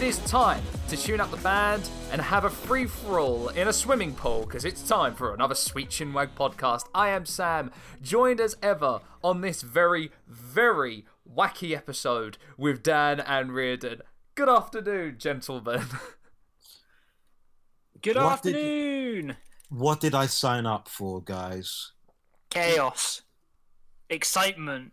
it is time to tune up the band and have a free for all in a swimming pool because it's time for another Sweet Chinwag podcast. I am Sam, joined as ever on this very, very wacky episode with Dan and Riordan. Good afternoon, gentlemen. Good What did- afternoon. What did I sign up for, guys? Chaos. Excitement.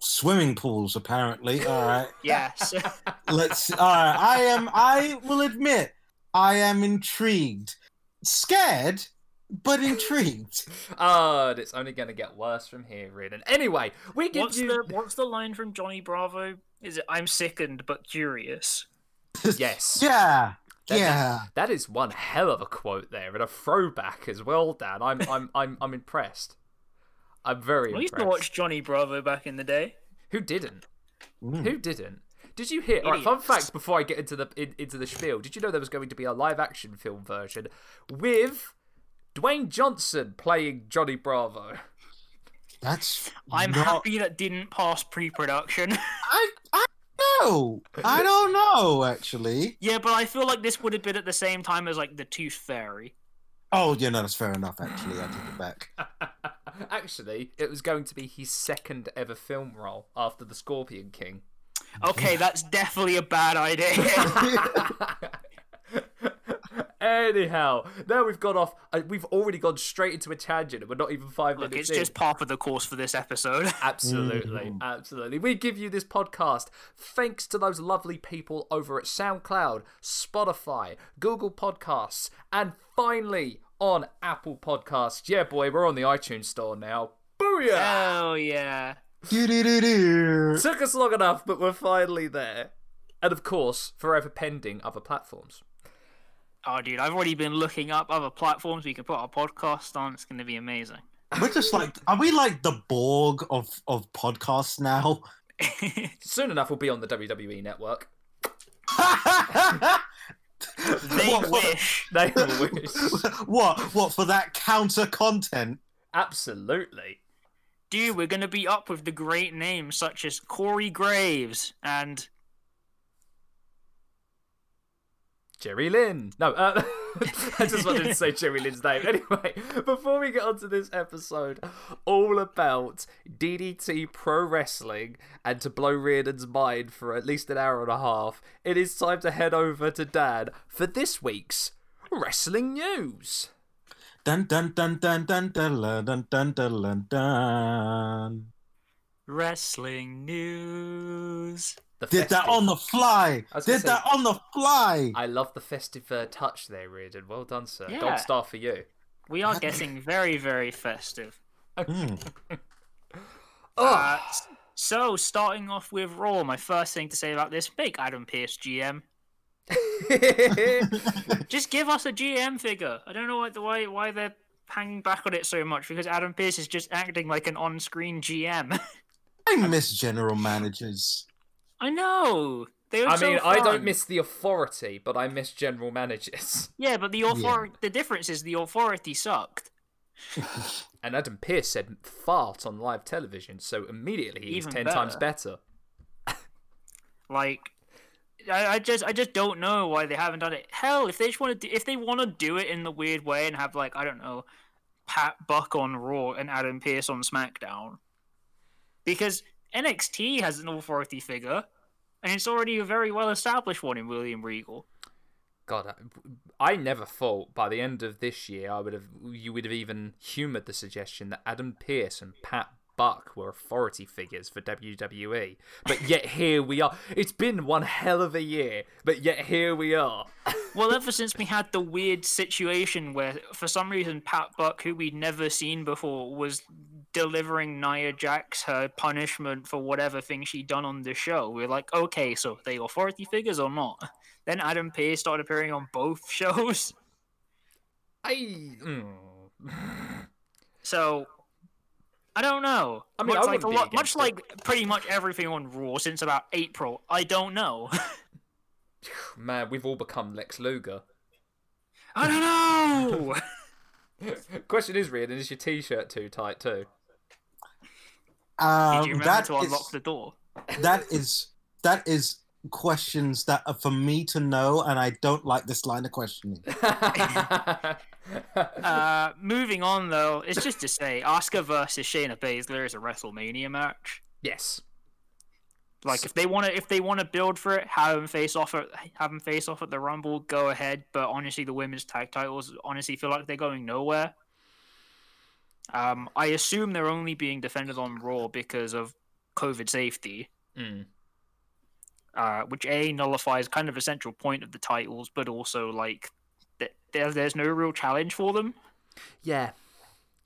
Swimming pools, apparently. All right, Yes. let's. All right, I am. I will admit, I am intrigued, scared, but intrigued. Oh, and it's only going to get worse from here, Riordan. Anyway, we give what's you. the what's the line from Johnny Bravo? Is it I'm sickened but curious? Yes. yeah, That- yeah. That is one hell of a quote there, and a throwback as well, Dan. I'm, I'm, I'm, I'm impressed. I'm very I used impressed. to watch Johnny Bravo back in the day. Who didn't? Mm. Who didn't? Did you hear? All right, fun Idiots. fact before I get into the in, into the spiel. Did you know there was going to be a live action film version with Dwayne Johnson playing Johnny Bravo? That's. I'm not... happy that didn't pass pre-production. I. I know. I don't know. Actually. yeah, but I feel like this would have been at the same time as like the Tooth Fairy. Oh, yeah. No, that's fair enough. Actually, I take it back. Actually, it was going to be his second ever film role after The Scorpion King. Okay, that's definitely a bad idea. Anyhow, now we've gone off. Uh, we've already gone straight into a tangent, and we're not even five Look, minutes it's in. just part of the course for this episode. Absolutely, absolutely. We give you this podcast thanks to those lovely people over at SoundCloud, Spotify, Google Podcasts, and finally on Apple Podcasts. Yeah, boy, we're on the iTunes store now. Booyah! Oh yeah. Took us long enough, but we're finally there. And of course, forever pending other platforms. Oh, dude, I've already been looking up other platforms we can put our podcast on. It's going to be amazing. We're just like. Are we like the Borg of of podcasts now? Soon enough, we'll be on the WWE network. they What- what- wish. They wish. what? What for that counter content? Absolutely. Dude, we're going to be up with the great names such as Corey Graves and. Jerry Lynn. No, uh, I just wanted to say Jerry Lynn's name. Anyway, before we get on to this episode, all about DDT Pro Wrestling and to blow Riordan's mind for at least an hour and a half, it is time to head over to Dan for this week's wrestling news. Dun dun dun dun dun dun dun dun dun dun dun dun. Wrestling News. The Did that on the fly. I was Did say- that on the fly. I love the festive uh, touch there, Riordan. Well done, sir. Yeah. Gold star for you. We are getting very, very festive. Mm. Uh, so, starting off with Raw, my first thing to say about this big Adam Pearce GM. Just give us a GM figure. I don't know why, why, why they're hanging back on it so much because Adam Pearce is just acting like an on screen GM. I miss general managers. I know. They were I so mean, I don't miss the authority, but I miss general managers. Yeah, but the authority. The difference is the authority sucked. And Adam Pearce said fart on live television, so immediately he's Even ten times better. Like, I, I just, I just don't know why they haven't done it. Hell, if they just want to, do, if they want to do it in the weird way and have like, I don't know, Pat Buck on Raw and Adam Pearce on SmackDown, because NXT has an authority figure, and it's already a very well established one in William Regal. God, I I never thought by the end of this year I would have you would have even humoured the suggestion that Adam Pearce and Pat Buck were authority figures for WWE. But yet here we are. It's been one hell of a year, but yet here we are. Well, ever since we had the weird situation where, for some reason, Pat Buck, who we'd never seen before, was delivering Nia Jax her punishment for whatever thing she'd done on the show. We are like, okay, so are they authority figures or not? Then Adam Pearce started appearing on both shows. I. Mm. So, I don't know. I mean, much I like, wouldn't a be lot, much it. like pretty much everything on Raw since about April. I don't know. Man, we've all become Lex Luger. I don't know. Question is, Rian, is your t-shirt too tight too? Did Um, you remember that to is- unlock the door? that is that is questions that are for me to know, and I don't like this line of questioning. Uh, moving on though, it's just to say, Asuka versus Shayna Baszler is a WrestleMania match. yes. Like if they want to, if they want to build for it, have them face off at have them face off at the Rumble. Go ahead, but honestly, the women's tag titles honestly feel like they're going nowhere. Um, I assume they're only being defended on Raw because of COVID safety, Mm. uh, which a nullifies kind of a central point of the titles, but also like th- there, there's no real challenge for them. Yeah.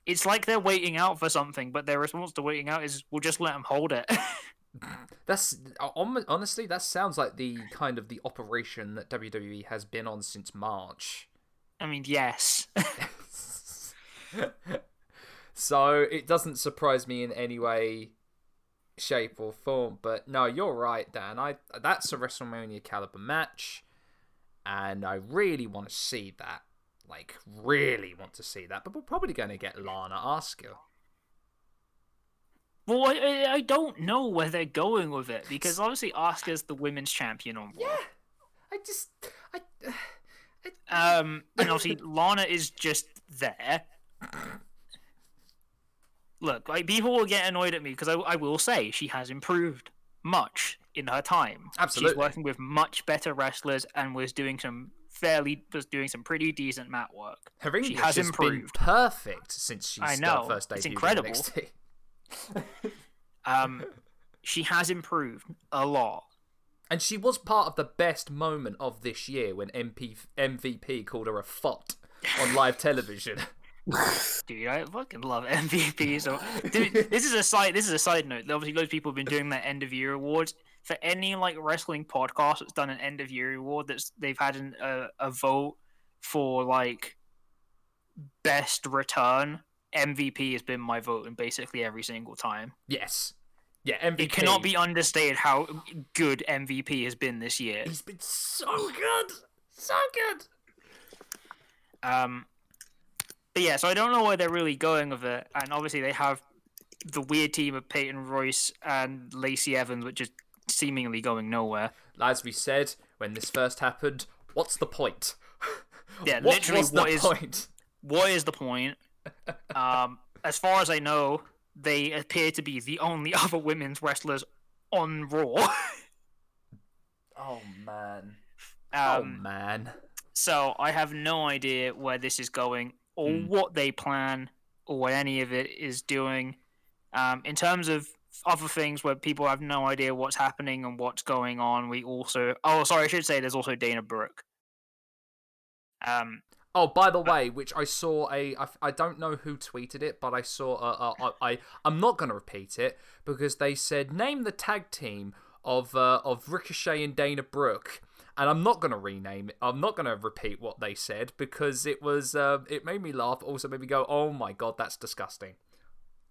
It's like they're waiting out for something, but their response to waiting out is we'll just let them hold it. That's honestly that sounds like the kind of the operation that WWE has been on since March. I mean, yes. so it doesn't surprise me in any way shape or form but no you're right dan i that's a wrestlemania caliber match and i really want to see that like really want to see that but we're probably going to get lana asuka Well, I- I, I don't know where they're going with it because obviously Asuka's the women's champion on Raw. yeah i just i Um, and obviously Lana is just there. Look, like people will get annoyed at me because I, I will say she has improved much in her time. Absolutely. she's working with much better wrestlers and was doing some fairly was doing some pretty decent mat work. her English has has been improved. perfect since she I started know, first it's debuted in incredible. NXT. Um, she has improved a lot. And she was part of the best moment of this year when MP, MVP called her a fot on live television. Dude, I fucking love MVP. So, dude, this is a side. This is a side note. Obviously, loads of people have been doing their end of year awards. For any like wrestling podcast that's done an end of year award, that's they've had an, a a vote for like best return. MVP has been my vote in basically every single time. yes. Yeah, MVP. It cannot be understated how good MVP has been this year. He's been so good. So good. Um, but yeah, so I don't know where they're really going with it, and obviously they have the weird team of Peyton Royce and Lacey Evans, which is seemingly going nowhere. As we said when this first happened, what's the point? Yeah, what literally, was what the is point? what is the point? Um, as far as I know, they appear to be the only other women's wrestlers on Raw. Oh man. um, oh man. So I have no idea where this is going or Hmm. what they plan or what any of it is doing. Um, in terms of other things where people have no idea what's happening and what's going on, we also oh sorry I should say there's also Dana Brooke. Um, Oh, by the way, which I saw a, I, I don't know who tweeted it, but I saw, uh, uh, I, I'm not going to repeat it because they said name the tag team of, uh, of Ricochet and Dana Brooke, and I'm not going to rename it. I'm not going to repeat what they said because it was, uh, it made me laugh. Also made me go, oh my god, that's disgusting.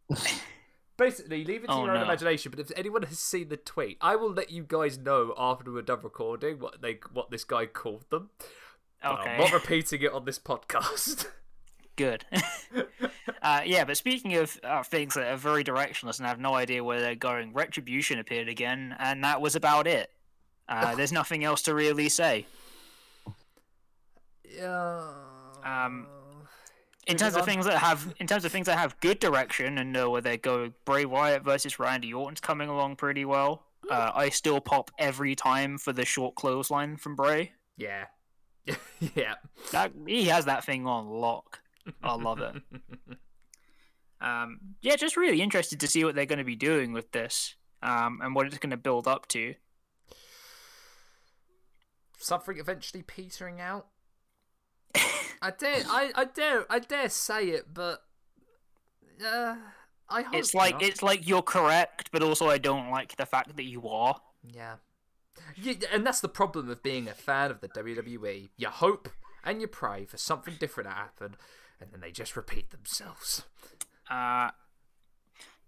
Basically, leave it to Oh, your own no. imagination. But if anyone has seen the tweet, I will let you guys know after we're done recording what they, what this guy called them. Okay, I'm not repeating it on this podcast. good. uh, yeah, but speaking of uh, things that are very directionless and have no idea where they're going, Retribution appeared again, and that was about it. Uh, there's nothing else to really say. Yeah. Um, in terms of things that have in terms of things that have good direction and know where they're going, Bray Wyatt versus Randy Orton's coming along pretty well. Uh, I still pop every time for the short clothesline from Bray. Yeah. yeah. That he has that thing on lock. I love it. Um, yeah, just really interested to see what they're going to be doing with this um, and what it's going to build up to. Something eventually petering out. I dare, I, I dare, I dare say it, but uh, I hope It's like not. it's like you're correct, but also I don't like the fact that you are. Yeah. yeah. And that's the problem of being a fan of the WWE. You hope and you pray for something different to happen, and then they just repeat themselves. Uh,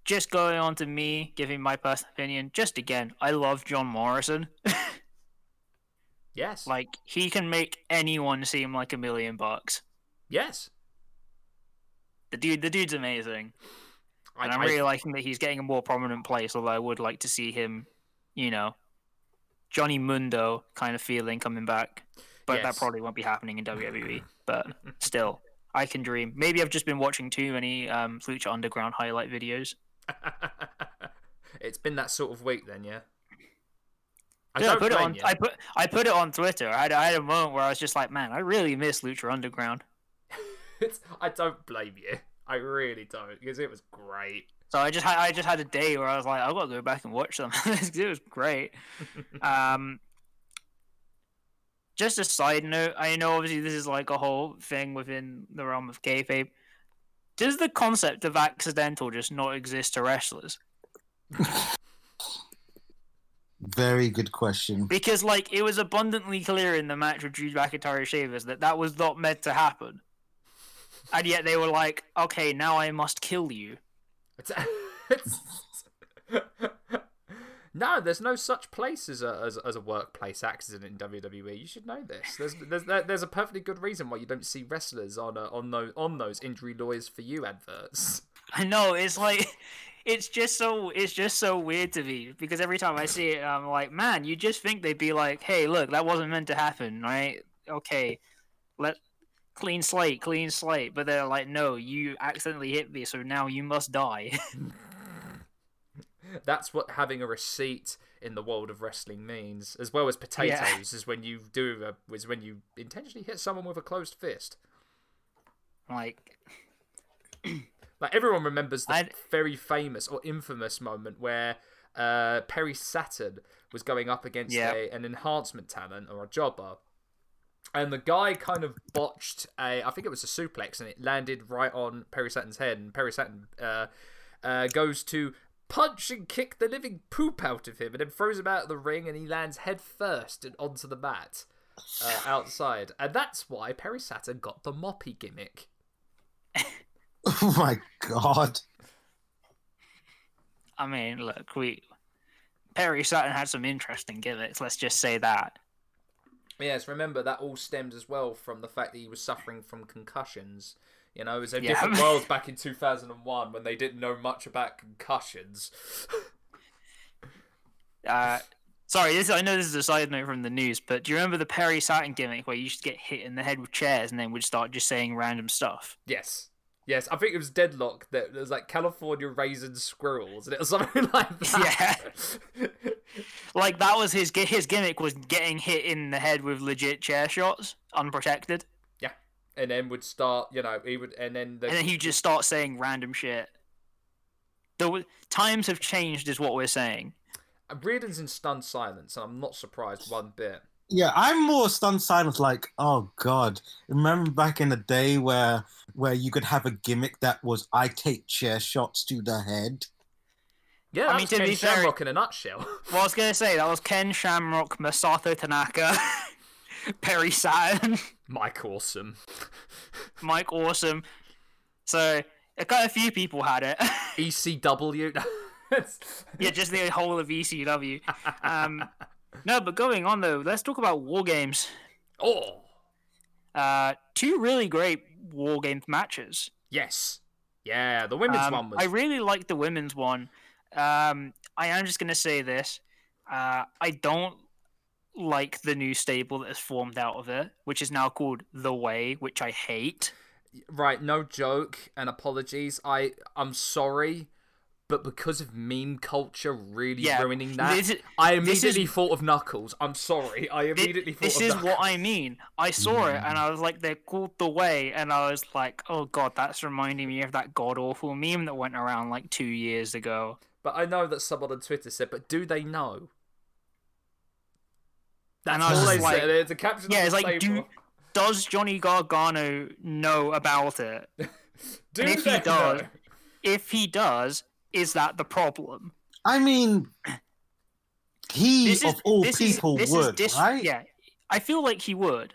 just going on to me giving my personal opinion. Just again, I love John Morrison. Yes. like he can make anyone seem like a million bucks. yes. The dude, the dude's amazing, and I'm I- really liking that he's getting a more prominent place. Although I would like to see him, you know, Johnny Mundo kind of feeling coming back, but Yes. that probably won't be happening in WWE. But still, I can dream. Maybe I've just been watching too many um, Lucha Underground highlight videos. it's been that sort of week then, yeah. I Yeah, I put it on. you. I put I put it on Twitter. I had, I had a moment where I was just like, man, I really miss Lucha Underground. It's, I don't blame you. I really don't because it was great. So I just had I just had a day where I was like, I've got to go back and watch them. it was great. Um, just a side note, I know obviously this is like a whole thing within the realm of kayfabe. Does the concept of accidental just not exist to wrestlers? Very good question. Because like it was abundantly clear in the match with Drew McIntyre Shavers that that was not meant to happen, and yet they were like, okay, now I must kill you. It's, it's... no, there's no such place as a as, as a workplace accident in WWE. You should know this. There's there's there's a perfectly good reason why you don't see wrestlers on uh, on those on those injury lawyers for you adverts. I know it's like it's just so it's just so weird to me because every time I see it, I'm like, man, you just think they'd be like, hey, look, that wasn't meant to happen, right? Okay, let clean slate, clean slate. But they're like, no, you accidentally hit me, so now you must die. That's what having a receipt in the world of wrestling means, as well as potatoes. Is when you do a, is when you intentionally hit someone with a closed fist. like, Like everyone remembers the I'd- very famous or infamous moment where uh, Perry Saturn was going up against Yeah. a, an enhancement talent or a jobber, and the guy kind of botched a, I think it was a suplex, and it landed right on Perry Saturn's head, and Perry Saturn uh, uh, goes to punch and kick the living poop out of him, and then throws him out of the ring, and he lands head first and onto the mat. Uh, outside, and that's why Perry Saturn got the moppy gimmick. Oh my god. I mean, look, we Perry Saturn had some interesting gimmicks. Let's just say that. Yes, remember that all stemmed as well from the fact that he was suffering from concussions. You know, it was a Yeah. different world back in 2001 when they didn't know much about concussions. Uh, sorry, this, I know this is a side note from the news, but do you remember the Perry Saturn gimmick where you used to get hit in the head with chairs and then would start just saying random stuff? yes. Yes, I think it was Deadlock that was like California Raisin Squirrels, and it was something like that. Yeah, like that was his his gimmick was getting hit in the head with legit chair shots, unprotected, yeah. And then would start, you know, he would, and then the, and then he just start saying random shit. The times have changed, is what we're saying. Riordan's in stunned silence, and I'm not surprised one bit. Yeah, I'm more stunned silent. Like, oh god, remember back in the day where where you could have a gimmick that was I take chair shots to the head. Yeah, I I mean, to Ken be fair- Shamrock in a nutshell. Well, I was gonna say that was Ken Shamrock, Masato Tanaka, Perry Saturn. Mike Awesome. Mike Awesome. So a quite a few people had it. ECW. yeah, just the whole of ECW. Um, no, but going on though, let's talk about war games. oh, Uh, two really great war game matches. yes. Yeah, the women's Um, one was. I really like the women's one. Um, I am just gonna say this. Uh, I don't like the new stable that has formed out of it, which is now called the Way, which I hate. Right, no joke and apologies. I I'm sorry, but because of meme culture really Yeah, ruining that, this is- I this is- immediately thought of Knuckles. I'm sorry. I immediately thought of knuckles. this is Knuckles. what I mean. I saw it hmm. and I was like, they're called the way, and I was like, oh god, that's reminding me of that god awful meme that went around like two years ago. But I know that someone on Twitter said, but do they know? That's And I was all just they like- said. It's a caption Yeah, it's like, do does Johnny Gargano know about it? Do and if they he does, know? if he does, is that the problem? I mean, he This is of all people is would, dis- right? Yeah, I feel like he would.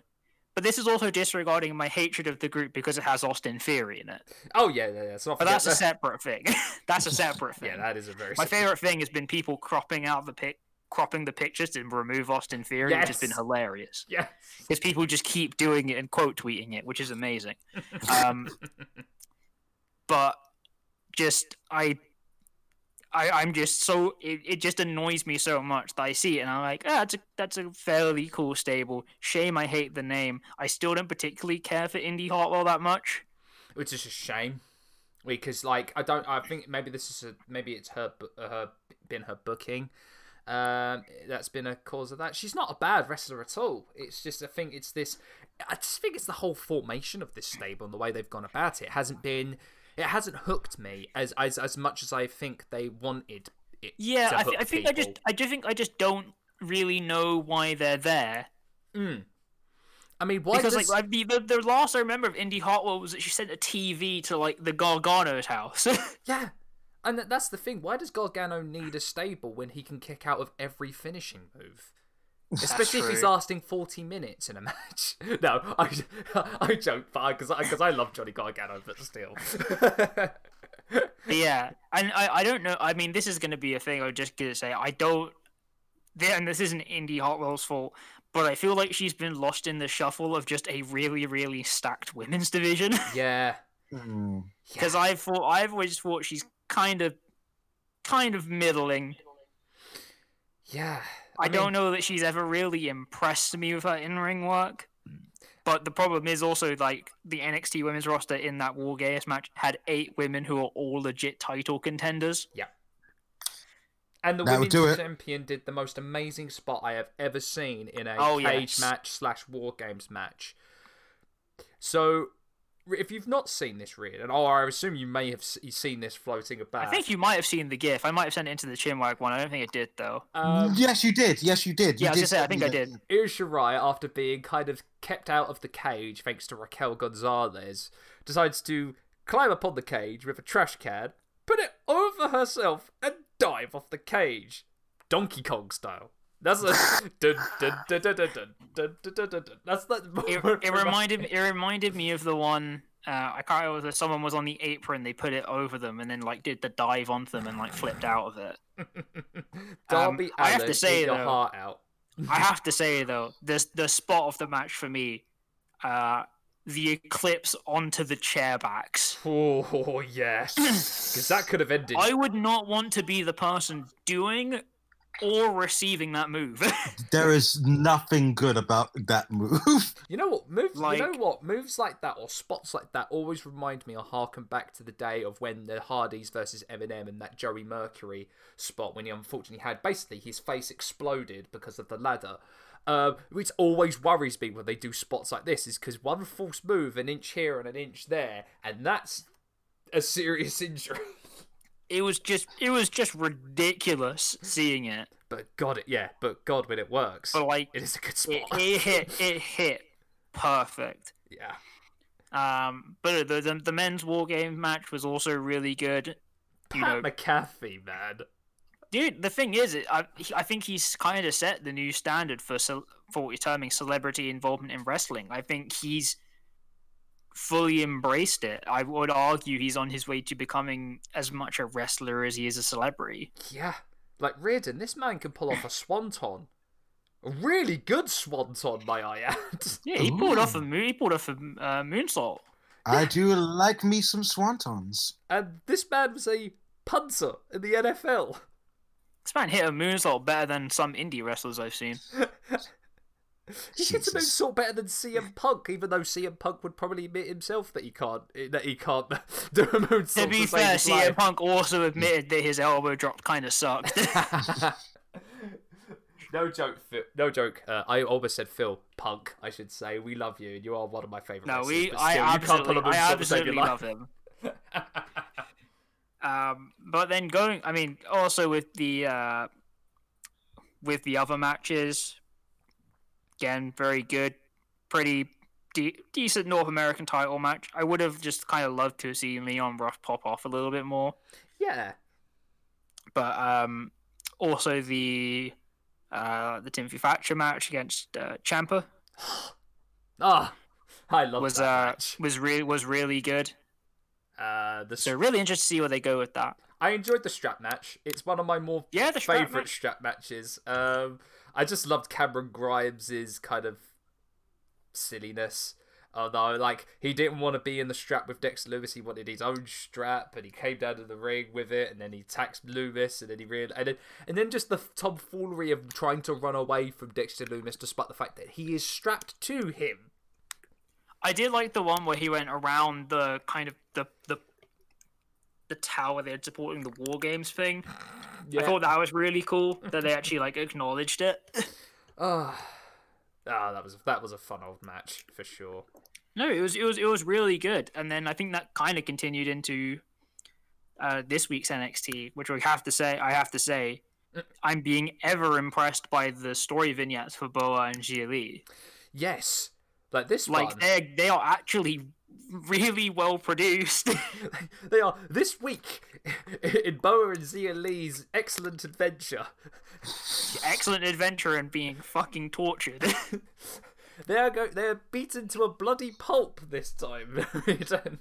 But this is also disregarding my hatred of the group because it has Austin Theory in it. Oh yeah, yeah, yeah. So But that's a separate thing. that's a separate thing. Yeah, that is a very. My favorite thing has been people cropping out the pic, cropping the pictures to remove Austin Theory, which has been hilarious. Yeah. Because people just keep doing it and quote tweeting it, which is amazing. Um, but just I, I, I'm just so it, it just annoys me so much that I see it and I'm like, ah, that's a that's a fairly cool stable. Shame I hate the name. I still don't particularly care for Indi Hartwell that much. which is a shame because like I don't I think maybe this is a maybe it's her uh, her been her booking um that's been a cause of that she's not a bad wrestler at all it's just I think it's this I just think it's the whole formation of this stable and the way they've gone about it, it hasn't been it hasn't hooked me as as as much as I think they wanted it Yeah, to I, th- I think I just I just think I just don't really know why they're there. Mm. I mean why because does... like the the last I remember of Indi Hartwell was that she sent a TV to like the Gargano's house. Yeah. And that's the thing. Why does Gargano need a stable when he can kick out of every finishing move? Especially if he's lasting 40 minutes in a match. No, I, I joke, because I, 'cause I love Johnny Gargano, but still. Yeah, and I, I don't know. I mean, this is going to be a thing. I'm just going to say I don't. th- And this isn't Indi Hartwell's fault, but I feel like she's been lost in the shuffle of just a really, really stacked women's division. yeah. Hmm. Because I thought I've always thought she's kind of, kind of middling. Yeah. I, mean, don't know that she's ever really impressed me with her in-ring work. Hmm. But the problem is also like the NXT women's roster in that War Games match had eight women who are all legit title contenders. Yeah. And the That would women's champion did the most amazing spot I have ever seen in a Oh, cage yes. match slash war games match. So, if you've not seen this, Reed, and oh, I assume you may have s- seen this floating about. I think you might have seen the GIF. I might have sent it into the Chinwag one. I don't think it did though. Um, yes, you did. Yes, you did. You Yeah, I was did gonna say, I think I did. Io Shirai, after being kind of kept out of the cage thanks to Raquel Gonzalez, decides to climb upon the cage with a trash can, put it over herself, and dive off the cage. Donkey Kong style. That's a dun, dun, dun, dun, dun, dun, dun, dun, dun, dun, dun. That's that. It, it reminded it reminded me of the one. Uh, I can't remember. Someone was on the apron. They put it over them and then like did the dive onto them and like flipped out of it. Darby Um, I have to say, though- heart out. I have to say though, this the spot of the match for me, uh, the eclipse onto the chair backs. Oh yes, because that could have ended. I would not want to be the person doing or receiving that move. There is nothing good about that move. You know what moves? you Like- know what moves like that or spots like that always remind me or harken back to the day of when the Hardys versus MNM and that Joey Mercury spot when he unfortunately had basically his face exploded because of the ladder. Uh, which always worries me when they do spots like this is because one false move, an inch here and an inch there, and that's a serious injury. It was just it was just ridiculous seeing it. but God, it yeah, but God, when it works, But like it is a good spot. it, it hit it hit perfect. yeah. Um, but the, the the men's war game match was also really good. You Pat know, McAfee, man. dude. The thing is, I I think he's kind of set the new standard for for terming celebrity involvement in wrestling. I think he's fully embraced it. I would argue he's on his way to becoming as much a wrestler as he is a celebrity. Yeah, like Riordan, this man can pull off a swanton. A really good swanton, may I add. Yeah, he pulled off a moon. He pulled off a uh, moonsault. I do like me some swantons. And this man was a punter in the NFL. This man hit a moonsault better than some indie wrestlers I've seen. He hits a Jesus. moonsault better than CM Punk, even though CM Punk would probably admit himself that he can't that he can't do a moonsault To be save fair, CM life. Punk also admitted that his elbow drop kind of sucked. no joke, Phil. No joke. Uh, I almost said Phil Punk. I should say we love you, and you are one of my favorite. no, we, I still, pull absolutely, a I moonsault to save your absolutely love him. Um, but then going, I mean, also with the uh, with the other matches, again, very good, pretty de- decent North American title match. I would have just kind of loved to see Leon Ruff pop off a little bit more. Yeah. but um, also the uh, the Timothy Thatcher match against uh, Ciampa Ah, I love was that uh, match. was really was really good. Uh, the So really interested to see where they go with that. I enjoyed the strap match. It's one of my more Yeah, the strap favorite match. strap matches. Um, I just loved Cameron Grimes's kind of silliness. no, like he didn't want to be in the strap with Dexter Lumis. He wanted his own strap, and he came down to the ring with it, and then he attacked Lumis, and then he real and then and then just the tomfoolery of trying to run away from Dexter Lumis, despite the fact that he is strapped to him. I did like the one where he went around the kind of the the the tower they're supporting the war games thing. Yeah. I thought that was really cool that they actually like acknowledged it. Ah, ah, that was that was a fun old match for sure. No, it was it was it was really good, and then I think that kind of continued into uh, this week's NXT, which we have to say I have to say I'm being ever impressed by the story vignettes for Boa and Xia Li. Yes, like this Like one. they they are actually really well produced. they are this week in Boa and Xia Li's excellent adventure. Excellent adventure and being fucking tortured. They are go. They are beaten to a bloody pulp this time.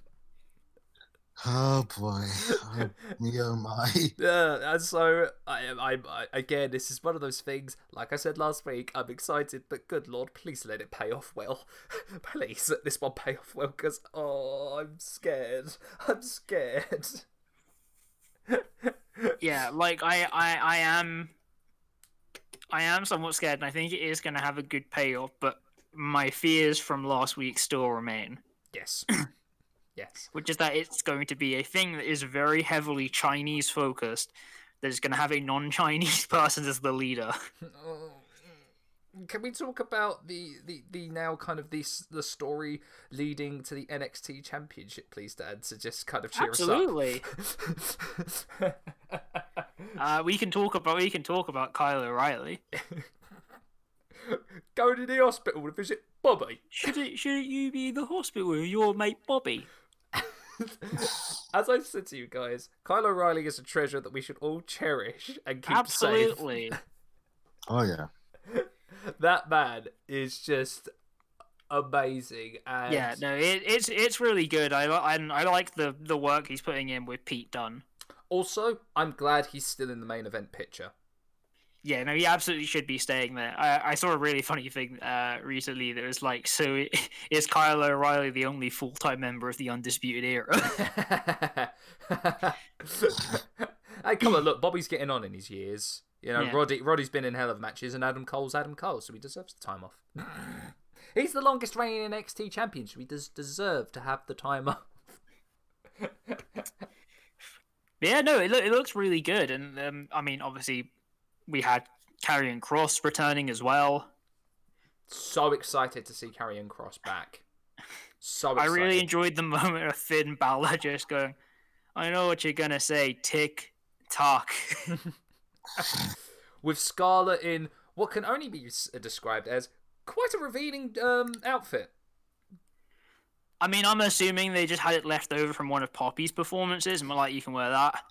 Oh boy. Oh, me oh my. Yeah, and so I am. I, I again. This is one of those things. Like I said last week, I'm excited, but good lord, please let it pay off well. please let this one pay off well, because oh, I'm scared. I'm scared. yeah, like I, I I am I am somewhat scared and I think it is gonna have a good payoff, but my fears from last week still remain. Yes. yes. Which is that it's going to be a thing that is very heavily Chinese focused, that is gonna have a non Chinese person as the leader. Oh, Can we talk about the, the, the now kind of this the story leading to the NXT Championship, please, Dad, to just kind of cheer Absolutely. us up. Uh, we can talk about we can talk about Kyle O'Reilly. Go to the hospital to visit Bobby. Shouldn't shouldn't you be in the hospital with your mate Bobby? As I said to you guys, Kyle O'Reilly is a treasure that we should all cherish and keep Absolutely. Oh yeah. That man is just amazing. And Yeah, no, it, it's it's really good. I li- I, I like the the work he's putting in with Pete Dunne. also, I'm glad he's still in the main event picture. Yeah, no, he absolutely should be staying there. I, I saw a really funny thing uh, recently that was like, so is Kyle O'Reilly the only full time member of the Undisputed Era? hey, come on, look, Bobby's getting on in his years. You know, Yeah. Roddy Roddy's been in hell of matches, and Adam Cole's Adam Cole, so he deserves the time off. He's the longest reigning NXT champion, so he does deserve to have the time off. yeah, no, it, loo- it looks really good. And um, I mean, obviously, we had Karrion Kross returning as well. So excited to see Karrion Kross back. So I really enjoyed the moment of Finn Balor just going, I know what you're going to say, tick tock. with Scarlett in what can only be described as quite a revealing um, outfit. I mean, I'm assuming they just had it left over from one of Poppy's performances and were like, you can wear that.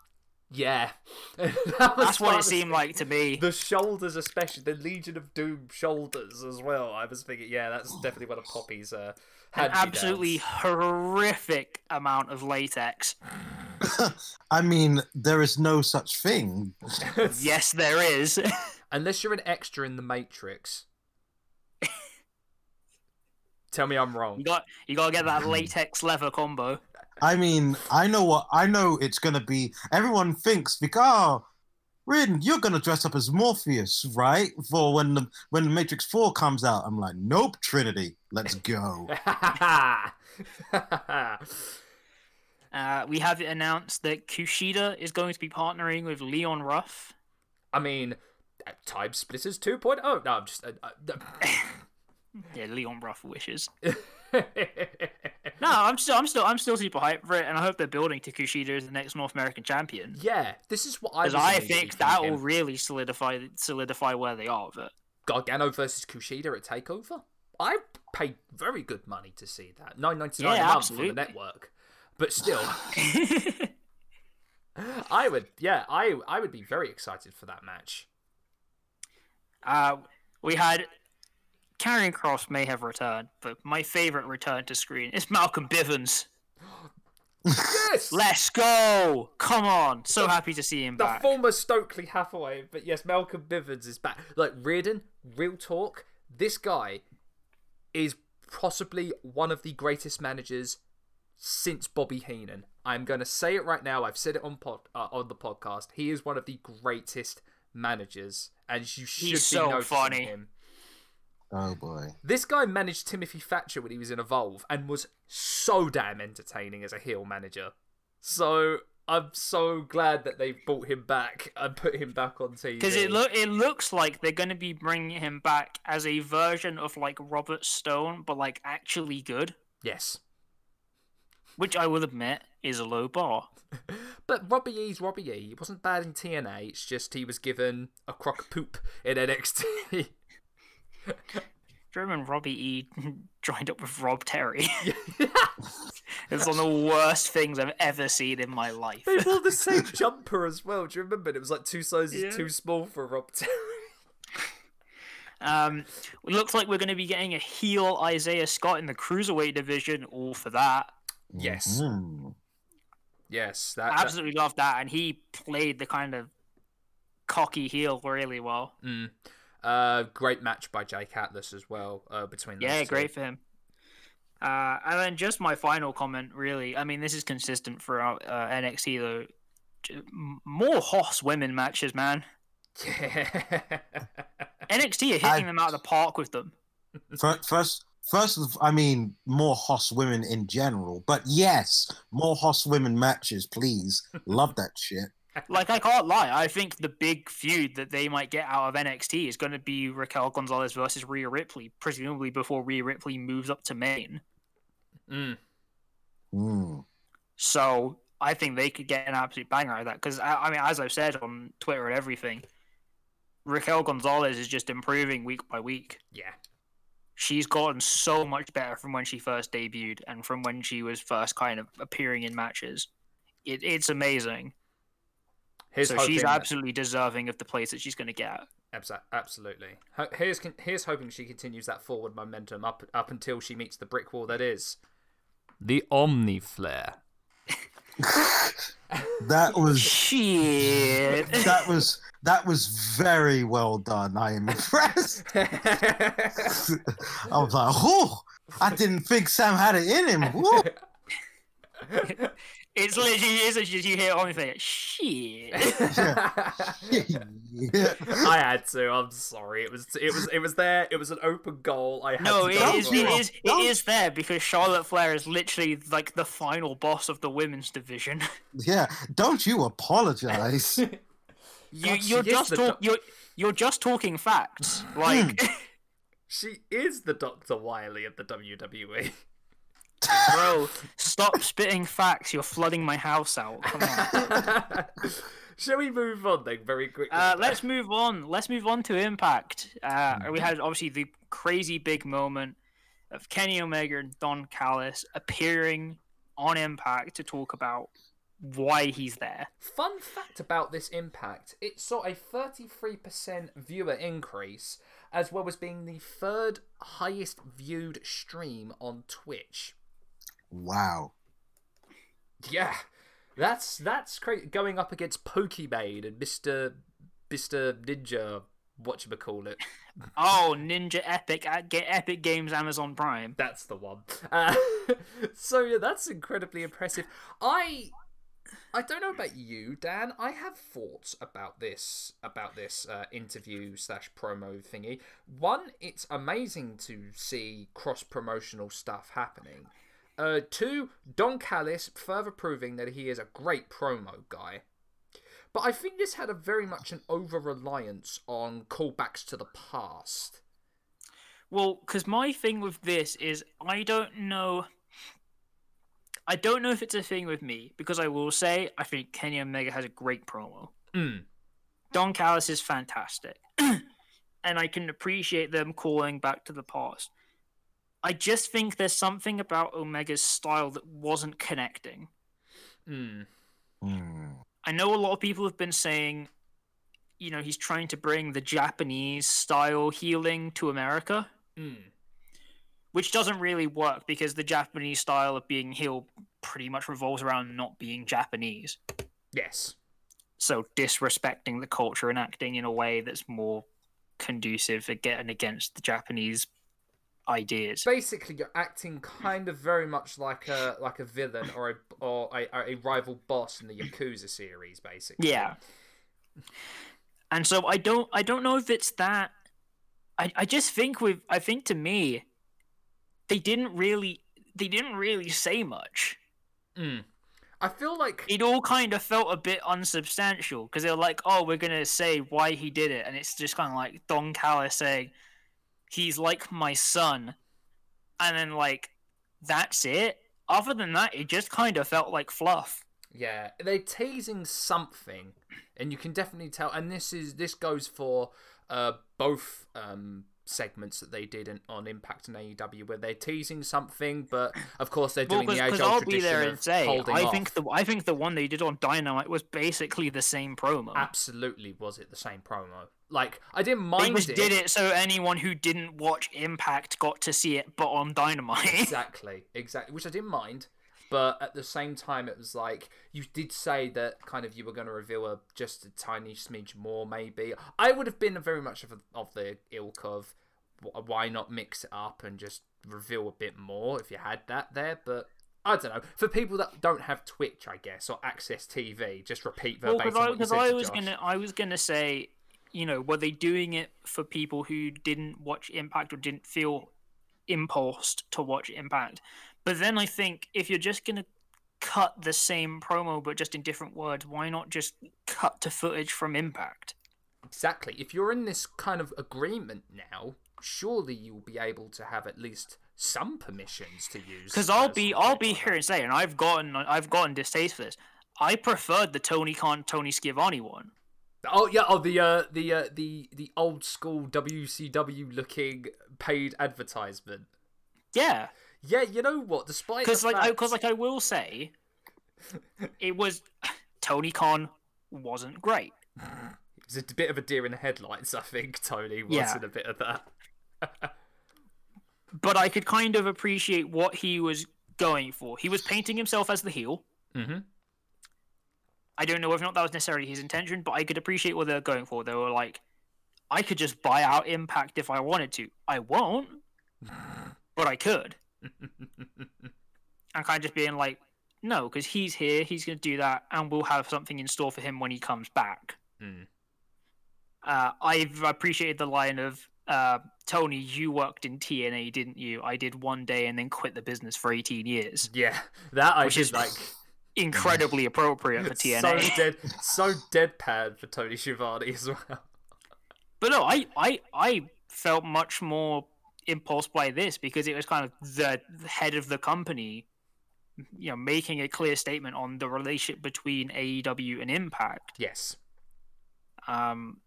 Yeah, That was That's what it of the seemed like to me. The shoulders, especially the Legion of Doom shoulders as well. I was thinking, yeah, that's definitely one of Poppy's. Uh, An hand-me-downs. absolutely horrific amount of latex. I mean, there is no such thing. Yes, there is. Unless you're an extra in the Matrix. Tell me I'm wrong. you got you got to get that latex leather combo. I mean, I know what I know. It's gonna be. Everyone thinks because oh, Rin, you're gonna dress up as Morpheus, right? For when the when the Matrix Four comes out. I'm like, nope, Trinity, let's go. Uh, we have it announced that Kushida is going to be partnering with Leon Ruff. I mean, uh, Time Splitters 2.0. No, I'm just. Uh, uh, Yeah, Leon Ruff wishes. No, I'm still, I'm still, I'm still super hyped for it, and I hope they're building to Kushida as the next North American champion. yeah, this is what I Because I think that will really solidify solidify where they are it. Gargano versus Kushida at Takeover. I paid very good money to see that. Nine ninety Yeah, nine a month on the network. But still, I would. Yeah, I I would be very excited for that match. uh, we had Karrion Kross may have returned, but my favorite return to screen is Malcolm Bivens. Yes, Let's go! Come on! So happy to see him the back. former Stokely Hathaway. But yes, Malcolm Bivens is back. Like Riordan, real talk. This guy is possibly one of the greatest managers since Bobby Heenan. I'm going to say it right now. I've said it on pod, uh, on the podcast. He is one of the greatest managers, and you should He's be so noticing funny. him. Oh boy. This guy managed Timothy Thatcher when he was in Evolve and was so damn entertaining as a heel manager. So I'm so glad that they brought him back and put him back on TV. Because it look it looks like they're going to be bringing him back as a version of like Robert Stone, but like actually good, yes, which I will admit is a low bar. but Robbie E's Robbie E. He wasn't bad in TNA. It's just he was given a crock of poop in NXT. Do you remember Robbie E joined up with Rob Terry? it's one of the worst things I've ever seen in my life. they wore the same jumper as well. Do you remember? It was like two sizes Yeah. too small for Rob Terry. Um, it looks like we're going to be getting a heel Isaiah Scott in the cruiserweight division. All for that. Yes. Mhm. Yes, that, I that- absolutely love that, and he played the kind of cocky heel really well. Mm. Uh, great match by Jake Atlas as well. Uh, between those Yeah, two. great for him. Uh, and then just my final comment, really. I mean, this is consistent throughout uh, NXT though. More Hoss women matches, man. Yeah. NXT are hitting I- them out of the park with them. First, first, of- I mean, more Hoss women in general, but yes, more Hoss women matches, please. Love that shit. Like I can't lie, I think the big feud that they might get out of NXT is going to be Raquel Gonzalez versus Rhea Ripley, presumably before Rhea Ripley moves up to main. mm. Mm. So I think they could get an absolute banger out of that. Because I, I mean, as I've said on Twitter and everything, Raquel Gonzalez is just improving week by week. Yeah. She's gotten so much better from when she first debuted and from when she was first kind of appearing in matches. It, it's amazing. Here's so hoping she's that- absolutely deserving of the place that she's going to get. Abso- absolutely. Here's here's hoping she continues that forward momentum up up until she meets the brick wall that is the Omni Flare. That was Shit. that was that was very well done. I am impressed. I was like, oh, I didn't think Sam had it in him. Woo. It's literally it's literally you hear it on me saying, shit. I had to. I'm sorry. It was it was it was there. It was an open goal. I had No, to it go is, for it you- is, it don't- is there because Charlotte Flair is literally like the final boss of the women's division. Yeah, don't you apologize. you, God, you're just the talk, do- you're you're just talking facts. Like, hmm. She is the Doctor Wily of the. WWE. Bro, stop spitting facts. You're flooding my house out. Come on. Shall we move on then, very quickly? Uh, let's move on. Let's move on to Impact. Uh, we had obviously the crazy big moment of Kenny Omega and Don Callis appearing on Impact to talk about why he's there. Fun fact about this impact: it saw a 33% viewer increase, as well as being the third highest viewed stream on Twitch. Wow. Yeah, that's that's crazy. Going up against Pokimane and Mister Mister Ninja, what you call it? Oh, Ninja Epic at Get Epic Games Amazon Prime. That's the one. Uh, so yeah, that's incredibly impressive. I I don't know about you, Dan. I have thoughts about this about this uh, interview slash promo thingy. One, it's amazing to see cross promotional stuff happening. Uh, two, Don Callis further proving that he is a great promo guy. But I think this had a very much an over reliance on callbacks to the past. Well, because my thing with this is I don't know. I don't know if it's a thing with me because I will say I think Kenny Omega has a great promo. Mm. Don Callis is fantastic, and I can appreciate them calling back to the past. I just think there's something about Omega's style that wasn't connecting. Mm. Hmm. I know a lot of people have been saying, you know, he's trying to bring the Japanese style heeling to America. Mm. which doesn't really work because the Japanese style of being healed pretty much revolves around not being Japanese. Yes. So disrespecting the culture and acting in a way that's more conducive to getting against the Japanese ideas. Basically, you're acting kind of very much like a like a villain or a or a, a rival boss in the Yakuza series, basically. Yeah. And so I don't I don't know if it's that I, I just think with I think to me they didn't really they didn't really say much. Mm. I feel like It all kind of felt a bit unsubstantial because they were like, "Oh, we're gonna say why he did it," and it's just kind of like Don Callis saying, "He's like my son," and then like that's it. Other than that, it just kind of felt like fluff. Yeah, they're teasing something, and you can definitely tell. And this is this goes for uh, both um, segments that they did in, on Impact and AEW, where they're teasing something, but of course they're Well, doing the age old tradition there and say, holding I off. think the I think the one they did on Dynamite was basically the same promo. Absolutely, was it the same promo? Like I didn't mind. They just did it so anyone who didn't watch Impact got to see it, but on Dynamite. exactly, exactly, which I didn't mind. But at the same time, it was like you did say that kind of you were going to reveal a, just a tiny smidge more, maybe. I would have been very much of, a, of the ilk of why not mix it up and just reveal a bit more if you had that there. But I don't know. For people that don't have Twitch, I guess, or AXS TV, just repeat well, verbatim because I, what you 'cause said I was gonna I was gonna say, you know, were they doing it for people who didn't watch Impact or didn't feel impulsed to watch Impact? But then I think if you're just gonna cut the same promo but just in different words, why not just cut to footage from Impact? Exactly. If you're in this kind of agreement now, surely you'll be able to have at least some permissions to use. Because I'll be I'll be here and say, and I've gotten I've gotten distaste for this. I preferred the Tony Khan Tony Schiavone one. Oh yeah, oh the uh, the uh, the the old school WCW looking paid advertisement. Yeah, Yeah, you know what? Despite because like fact... because like I will say, it was Tony Khan wasn't great. it was a bit of a deer in the headlights. I think Tony was Yeah. in a bit of that. but I could kind of appreciate what he was going for. He was painting himself as the heel. Mm-hmm. I don't know whether or not that was necessarily his intention, but I could appreciate what they were going for. They were like, I could just buy out Impact if I wanted to. I won't, but I could. And kind of just being like, no, because he's here, he's going to do that, and we'll have something in store for him when he comes back. Mm. Uh, I've appreciated the line of, uh, Tony, you worked in TNA, didn't you? I did one day and then quit the business for 18 years. Yeah, that I Which is like. Incredibly appropriate for TNA. So dead, so deadpan for Tony Schiavone as well. But no, I, I, I felt much more impulsed by this because it was kind of the head of the company, you know, making a clear statement on the relationship between AEW and Impact. Yes. Um,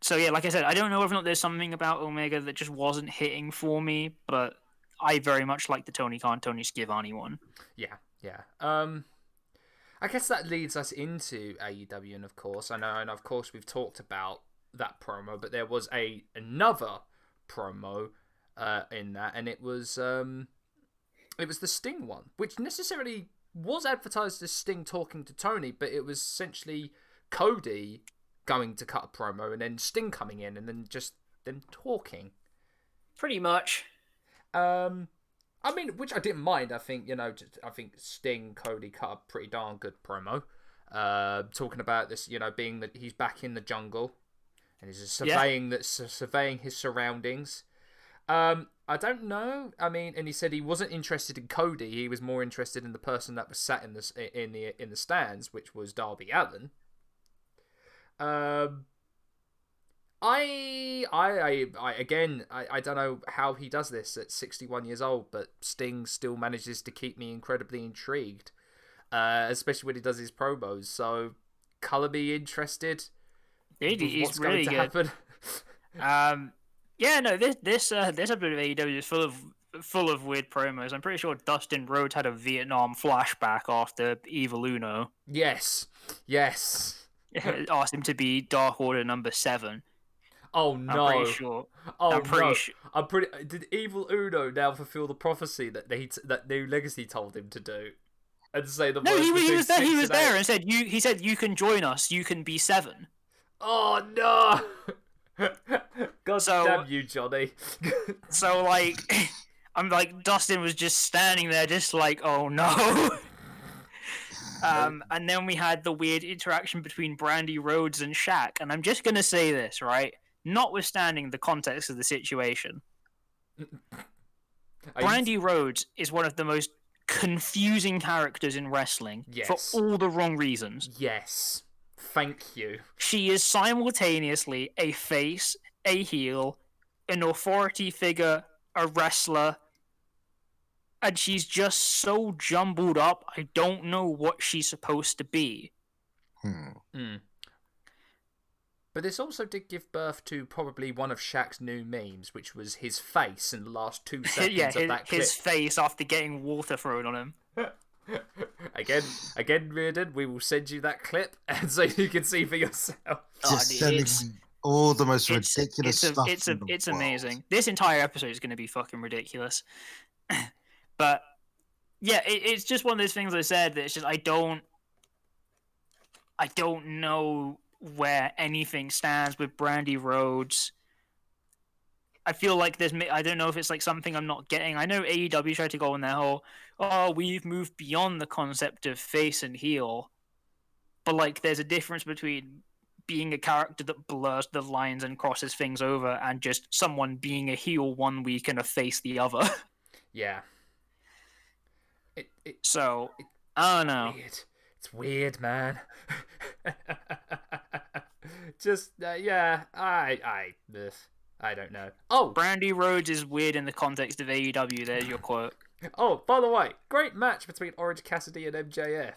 so yeah, like I said, I don't know whether or not there's something about Omega that just wasn't hitting for me, but I very much like the Tony Khan, Tony Schiavone one. Yeah, yeah. Um, I guess that leads us into AEW, and of course, I know, and of course, we've talked about that promo, but there was a another promo uh, in that, and it was um, it was the Sting one, which necessarily was advertised as Sting talking to Tony, but it was essentially Cody going to cut a promo, and then Sting coming in, and then just them talking. Pretty much. Um, I mean, which I didn't mind. I think you know, just- I think Sting Cody cut a pretty darn good promo. Uh, talking about this, you know, being that he's back in the jungle and he's just Yeah. surveying that surveying his surroundings. Um, I don't know. I mean, and he said he wasn't interested in Cody. He was more interested in the person that was sat in the in the in the stands, which was Darby Allin. Um, I, I, I, I again, I, I don't know how he does this at 61 years old, but Sting still manages to keep me incredibly intrigued, uh, especially when he does his promos. So, color me interested. With what's really good. Um, yeah, no, this this uh, this episode of AEW is full of full of weird promos. I'm pretty sure Dustin Rhodes had a Vietnam flashback after Evil Uno yes, yes. asked him to be Dark Order number seven. Oh I'm no! pretty sure. Oh I'm pretty no! su- I'm pretty. Did Evil Uno now fulfill the prophecy that they that New Legacy told him to do, and say the No, he, was- he was there. He was and there and said you. He said you can join us. You can be seven. Oh no! God So- damn you, Johnny. So like, I'm like Dustin was just standing there, just like, oh no. um, and then we had the weird interaction between Brandi Rhodes and Shaq, and I'm just gonna say this right, notwithstanding the context of the situation, Brandi Rhodes is one of the most confusing characters in wrestling Yes. for all the wrong reasons. Yes. Thank you. She is simultaneously a face, a heel, an authority figure, a wrestler, and she's just so jumbled up. I don't know what she's supposed to be. Hmm. Mm. But this also did give birth to probably one of Shaq's new memes, which was his face in the last two seconds yeah, of his, that clip. his face after getting water thrown on him. again, again, Riordan, we will send you that clip, and so you can see for yourself. Oh, Just dude, sending it's- all the most It's, ridiculous it's, a, stuff. it's, in a, the it's world. amazing. This entire episode is going to be fucking ridiculous. but yeah, it, it's just one of those things I said that it's just I don't, I don't know where anything stands with Brandi Rhodes. I feel like there's, mi- I don't know if it's like something I'm not getting. I know AEW tried to go on their whole, oh, we've moved beyond the concept of face and heel, but like there's a difference between being a character that blurs the lines and crosses things over and just someone being a heel one week and a face the other. Yeah. It, it, so I don't know. weird. It's weird, man. Just uh, yeah, I I ugh, I don't know. Oh, Brandi Rhodes is weird in the context of AEW. There's your quote. oh, by the way, great match between Orange Cassidy and MJF.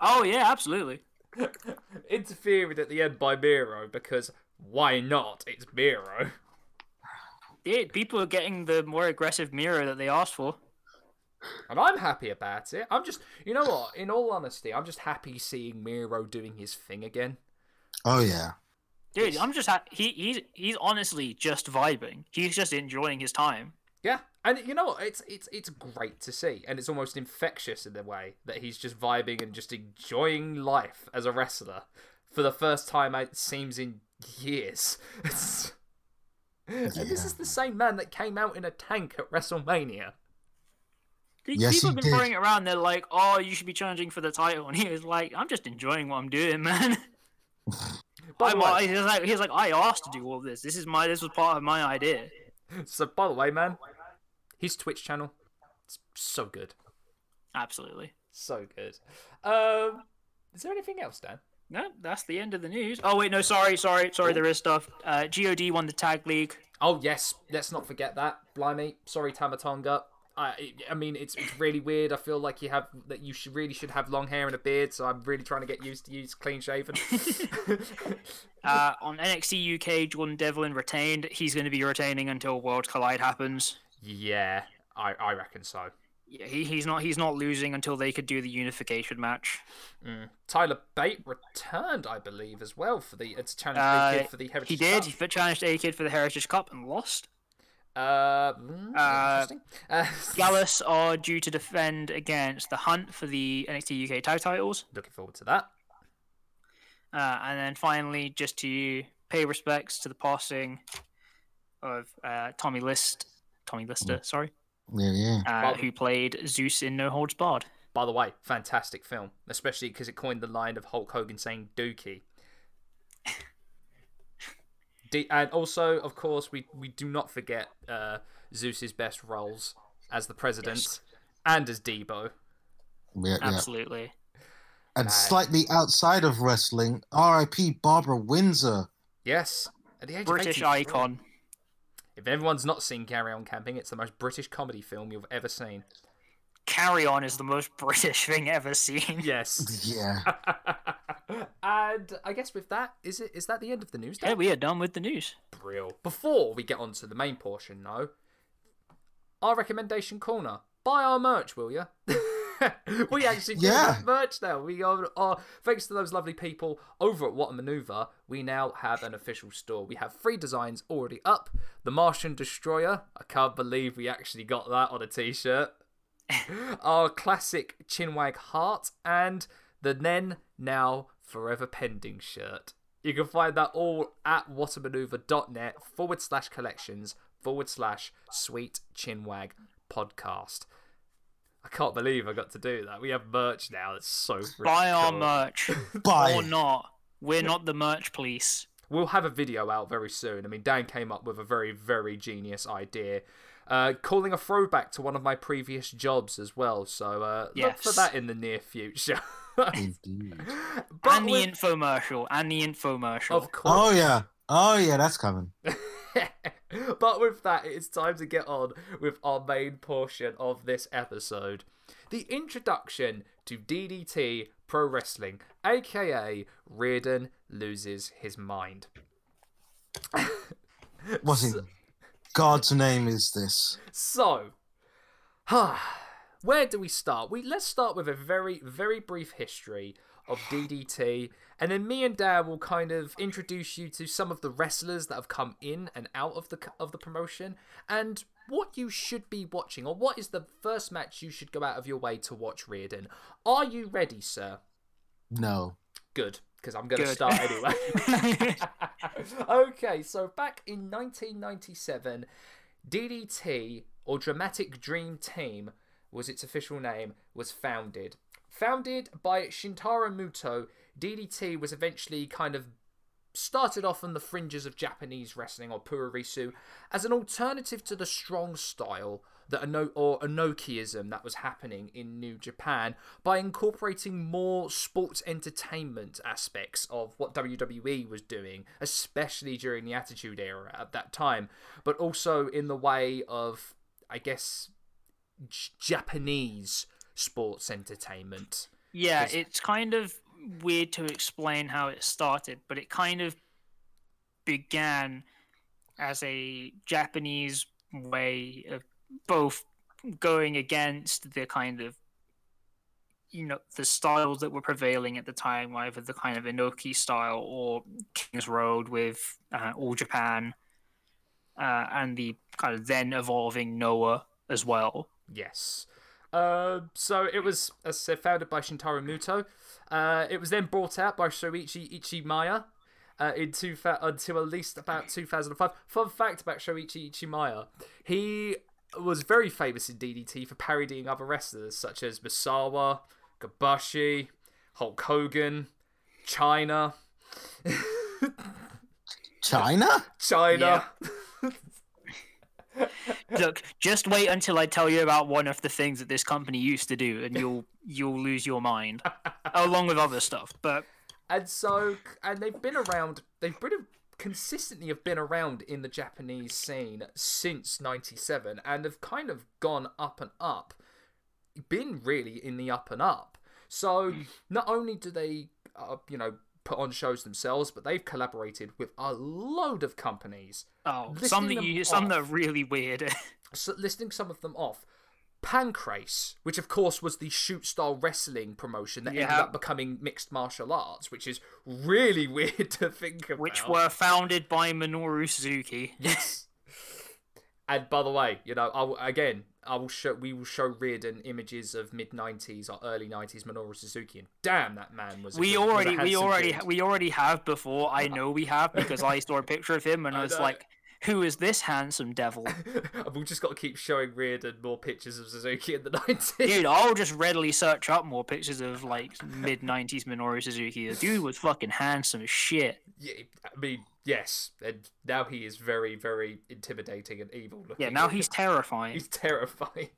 Oh yeah, absolutely. Interfered at the end by Miro because why not? It's Miro. Yeah, people are getting the more aggressive Miro that they asked for. And I'm happy about it. I'm just, you know what? In all honesty, I'm just happy seeing Miro doing his thing again. Oh yeah. Dude, I'm just ha- he he's he's honestly just vibing. He's just enjoying his time. Yeah, and you know what? It's it's it's great to see, and it's almost infectious in the way that he's just vibing and just enjoying life as a wrestler for the first time it seems in years. It's... And this is the same man that came out in a tank at WrestleMania. Yes, People have been did. throwing it around. They're like, "Oh, you should be challenging for the title," and he was like, "I'm just enjoying what I'm doing, man." By the I'm, way, he's like, he's like, I asked to do all this. This is my, this was part of my idea. so by the way, man, his Twitch channel, it's so good, Absolutely. so good. Um, is there anything else, Dan? No, that's the end of the news. Oh wait, no, sorry, sorry, sorry. There is stuff. Uh, God won the tag league. Oh yes, let's not forget that. Blimey, sorry Tama Tonga. I, I mean, it's, it's really weird. I feel like you have that you should really should have long hair and a beard, so I'm really trying to get used to you clean shaven. Uh, on NXT UK, Jordan Devlin retained. He's going to be retaining until World Collide happens. yeah, I, I reckon so. Yeah, he, he's not he's not losing until they could do the unification match. Mm. Tyler Bate returned, I believe, as well for the it's challenge Uh, kid for the Heritage He did. Cup. He challenged A Kid for the Heritage Cup and lost. Uh, mm, Uh, interesting. Uh, Gallus are due to defend against the Hunt for the NXT UK tag titles. looking forward to that. Uh, and then finally, just to pay respects to the passing of uh, Tommy List, Tommy Lister, sorry, Yeah, yeah. uh, who played Zeus in No Holds Barred. By the way, fantastic film, especially because it coined the line of Hulk Hogan saying "Dookie." D- and also, of course, we, we do not forget uh, Zeus's best roles as the president Yes. and as Deebo. Yeah, yeah. Absolutely. And slightly outside of wrestling, R.I.P. Barbara Windsor. Yes, at the age British of icon. If everyone's not seen Carry On Camping, it's the most British comedy film you've ever seen. Carry On is the most British thing ever seen. Yes. Yeah. and I guess with that, is it is that the end of the news? Yeah, we are done with the news. Brill. Before we get on to the main portion, though, our recommendation corner. Buy our merch, will you? we actually do Yeah. have merch now. We are, are thanks to those lovely people over at What a Maneuver. We now have an official store. We have three designs already up. The Martian Destroyer. I can't believe we actually got that on a t-shirt. our classic Chinwag Heart and the Nen Now Forever Pending shirt. You can find that all at whatamaneuver.net forward slash collections forward slash sweet chinwag podcast. I can't believe I got to do that. We have merch now. That's so Buy our cool. merch Buy or not. We're not the merch police. We'll have a video out very soon. I mean, Dan came up with a very, very genius idea. Uh, calling a throwback to one of my previous jobs as well. So uh, look for that in the near future. Indeed. but and the with- infomercial. And the infomercial. of course. Oh yeah. Oh yeah, that's coming. but with that, it's time to get on with our main portion of this episode the introduction to DDT Pro Wrestling, aka Riordan Loses His Mind. What in God's name is this? So, where do we start? We let's start with a very, very brief history of DDT, and then me and Dan will kind of introduce you to some of the wrestlers that have come in and out of the of the promotion, and what you should be watching, or what is the first match you should go out of your way to watch. Riordan, are you ready, sir? No. Good, because I'm going to start anyway. okay, so back in 1997, DDT, or Dramatic Dream Team, was its official name, was founded. Founded by Shintaro Muto, DDT was eventually kind of started off on the fringes of Japanese wrestling or Puroresu as an alternative to the strong style that Ano- or Inokiism that was happening in New Japan by incorporating more sports entertainment aspects of what WWE was doing, especially during the Attitude Era at that time, but also in the way of, I guess, J- Japanese sports entertainment. yeah, 'Cause- it's kind of weird to explain how it started, but it kind of began as a Japanese way of both going against the kind of you know the styles that were prevailing at the time, either the kind of Inoki style or King's Road with uh, All Japan, uh, and the kind of then evolving Noah as well. Yes. Uh, so it was, as I said, founded by Shintaro Muto. Uh, it was then brought out by Shoichi Ichimiya uh, in two until at least about 2005. Fun fact about Shoichi Ichimiya: he was very famous in DDT for parodying other wrestlers such as Misawa, Kobashi, Hulk Hogan, China, China? China. Look, just wait until I tell you about one of the things that this company used to do, and you'll you'll lose your mind, along with other stuff. But And so, and they've been around. They've been consistently have been around in the Japanese scene since '97, and have kind of gone up and up. Been really in the up and up. So not only do they, uh, you know, put on shows themselves, but they've collaborated with a load of companies. oh, some that you some that are really weird. So listing some of them off. Pancrase, which of course was the shoot style wrestling promotion that ended up becoming mixed martial arts, which is really weird to think about. which were founded by Minoru Suzuki. Yes. and by the way, you know, I will, again, I will show we will show Riordan images of mid '90s or early '90s Minoru Suzuki, and damn, that man was. a We good- was already we already kid. we already have before. I know we have because I saw a picture of him and I I was know. like, "Who is this handsome devil?" We've just got to keep showing Riordan more pictures of Suzuki in the '90s. Dude, I'll just readily search up more pictures of like mid '90s Minoru Suzuki. The dude was fucking handsome as shit. Yeah, I mean, yes, and now he is very, very intimidating and evil looking. Yeah, now he's terrifying. he's terrifying.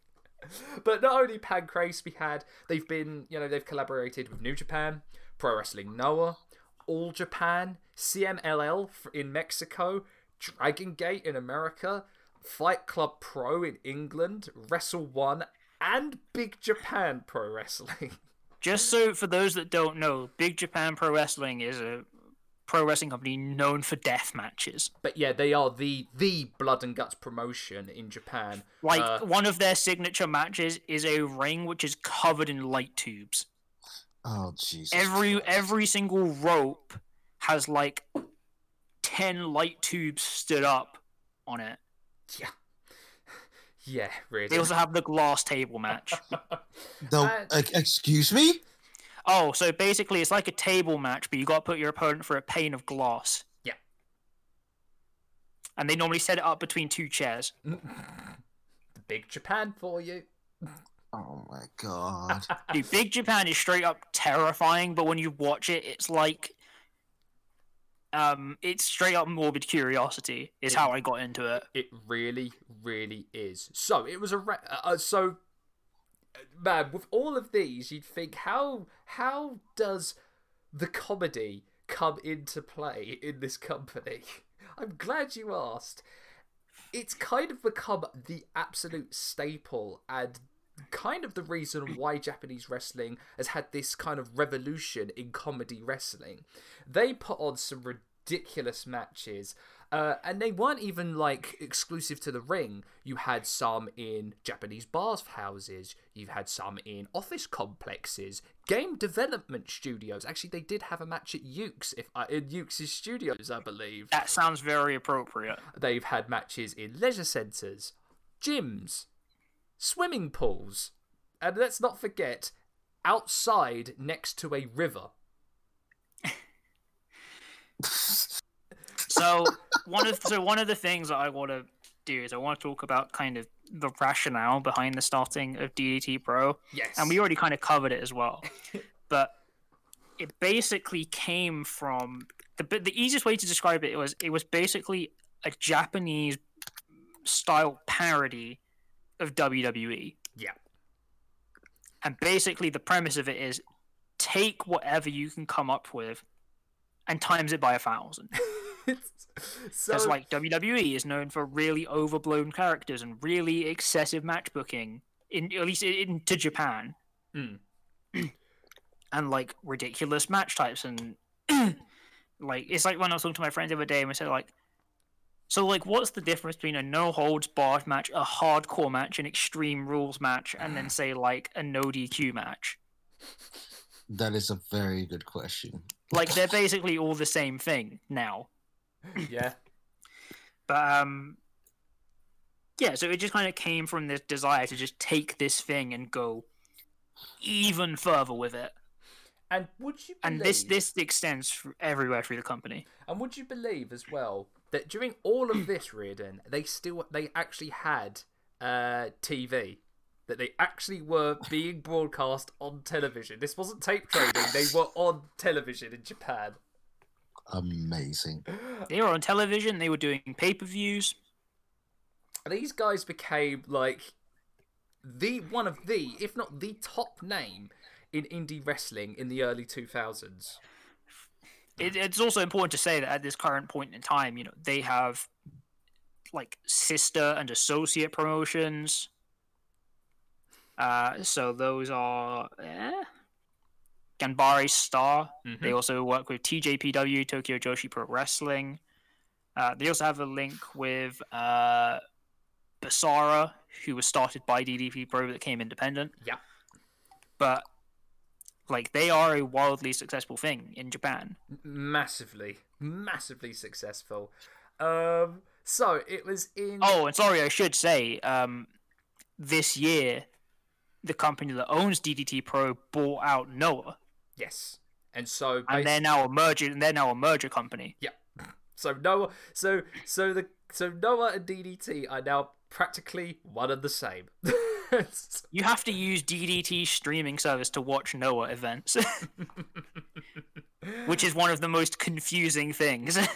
But not only Pancrase, we had they've been, you know, they've collaborated with New Japan, Pro Wrestling Noah, All Japan, CMLL in Mexico, Dragon Gate in America, Fight Club Pro in England, Wrestle One, and Big Japan Pro Wrestling. Just so for those that don't know, Big Japan Pro Wrestling is a pro wrestling company known for death matches. But yeah, they are the the blood and guts promotion in Japan. Like Uh, one of their signature matches is a ring which is covered in light tubes. Oh Jesus. Every Christ. every single rope has like ten light tubes stood up on it. yeah, yeah, really. They also have the glass table match. The, Uh, excuse me? Oh, so basically it's like a table match, but you got to put your opponent for a pane of glass. Yeah. And they normally set it up between two chairs. the big Japan for you. Oh my god. Dude, Big Japan is straight up terrifying, but when you watch it, it's like, um, it's straight up morbid curiosity. Is Yeah. how I got into it. It really, really is. So it was a re- uh, uh, so uh, man with all of these, you'd think how how does the comedy come into play in this company? I'm glad you asked. It's kind of become the absolute staple and kind of the reason why Japanese wrestling has had this kind of revolution in comedy wrestling. They put on some ridiculous matches, uh, and they weren't even like exclusive to the ring. You had some in Japanese bathhouses, you've had some in office complexes, game development studios. Actually, they did have a match at Ukes, if uh, in Ukes' studios, I believe. That sounds very appropriate. They've had matches in leisure centres, gyms, swimming pools, and let's not forget, outside next to a river. So one of so one of the things that I want to do is I want to talk about kind of the rationale behind the starting of DDT Pro, Yes. and we already kind of covered it as well. but it basically came from the the easiest way to describe it was it was basically a Japanese style parody of WWE. Yeah. And basically the premise of it is take whatever you can come up with and times it by a thousand. so Because like WWE is known for really overblown characters and really excessive match booking, in at least in, into Japan, Mm. and like ridiculous match types and like it's like when I was talking to my friends the other day and we said like, so like what's the difference between a no holds barred match, a hardcore match, an extreme rules match, and then say like a no DQ match? That is a very good question. Like they're basically all the same thing now. yeah. But um yeah, so it just kind of came from this desire to just take this thing and go even further with it. And would you believe, And this this extends everywhere through the company. and would you believe as well that during all of this, Riordan, they still they actually had uh, TV. That they actually were being broadcast on television. This wasn't tape trading; they were on television in Japan. Amazing. They were on television, they were doing pay-per-views. these guys became like the one of the, if not the top name in indie wrestling in the early 2000s. It, it's also important to say that at this current point in time, you know, they have like sister and associate promotions. Uh, so those are eh, Ganbare Star. They Mhm. also work with TJPW, Tokyo Joshi Pro Wrestling. Uh, they also have a link with uh, Basara, who was started by DDT Pro that came independent. Yeah. But like they are a wildly successful thing in Japan. Massively, massively successful. Um, so it was in. Oh, and sorry, I should say, um, this year, the company that owns DDT Pro bought out Noah, yes. And so, and they're now a merger. And they're now a merger company. Yeah. So Noah, so so the so Noah and DDT are now practically one and the same. You have to use DDT streaming service to watch Noah events, which is one of the most confusing things.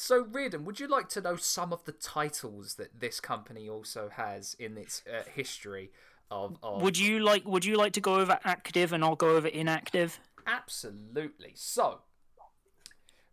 So, Riordan, would you like to know some of the titles that this company also has in its uh, history of, of? would you like? Would you like to go over active, and I'll go over inactive? Absolutely. So,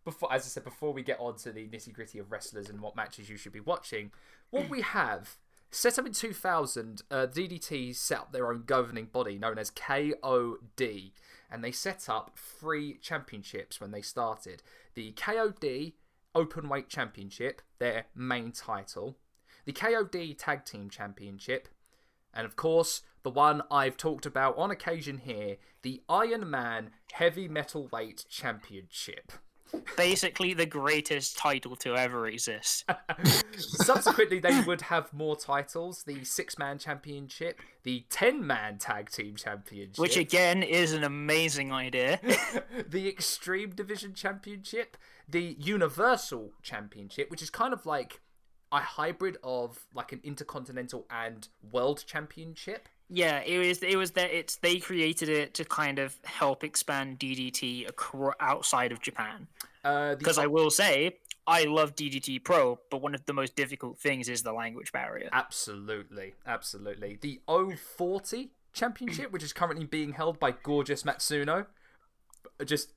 before, as I said, before we get on to the nitty gritty of wrestlers and what matches you should be watching, what we have set up in 2000, uh, DDT set up their own governing body known as KOD, and they set up three championships when they started. The KOD Openweight Championship, their main title, the KOD Tag Team Championship, and of course, the one I've talked about on occasion here, the Iron Man Heavy Metal Weight Championship. Basically the greatest title to ever exist. Subsequently, they would have more titles: the six-man championship, the ten-man tag team championship, Which again is an amazing idea. the Extreme Division Championship, the Universal Championship, which is kind of like a hybrid of like an Intercontinental and World Championship. Yeah, it was. It was that it's they created it to kind of help expand DDT acro- outside of Japan. Uh, the Because I will say, I love DDT Pro, but one of the most difficult things is the language barrier. Absolutely, absolutely. The O40 Championship, which is currently being held by Gorgeous Matsuno. Just,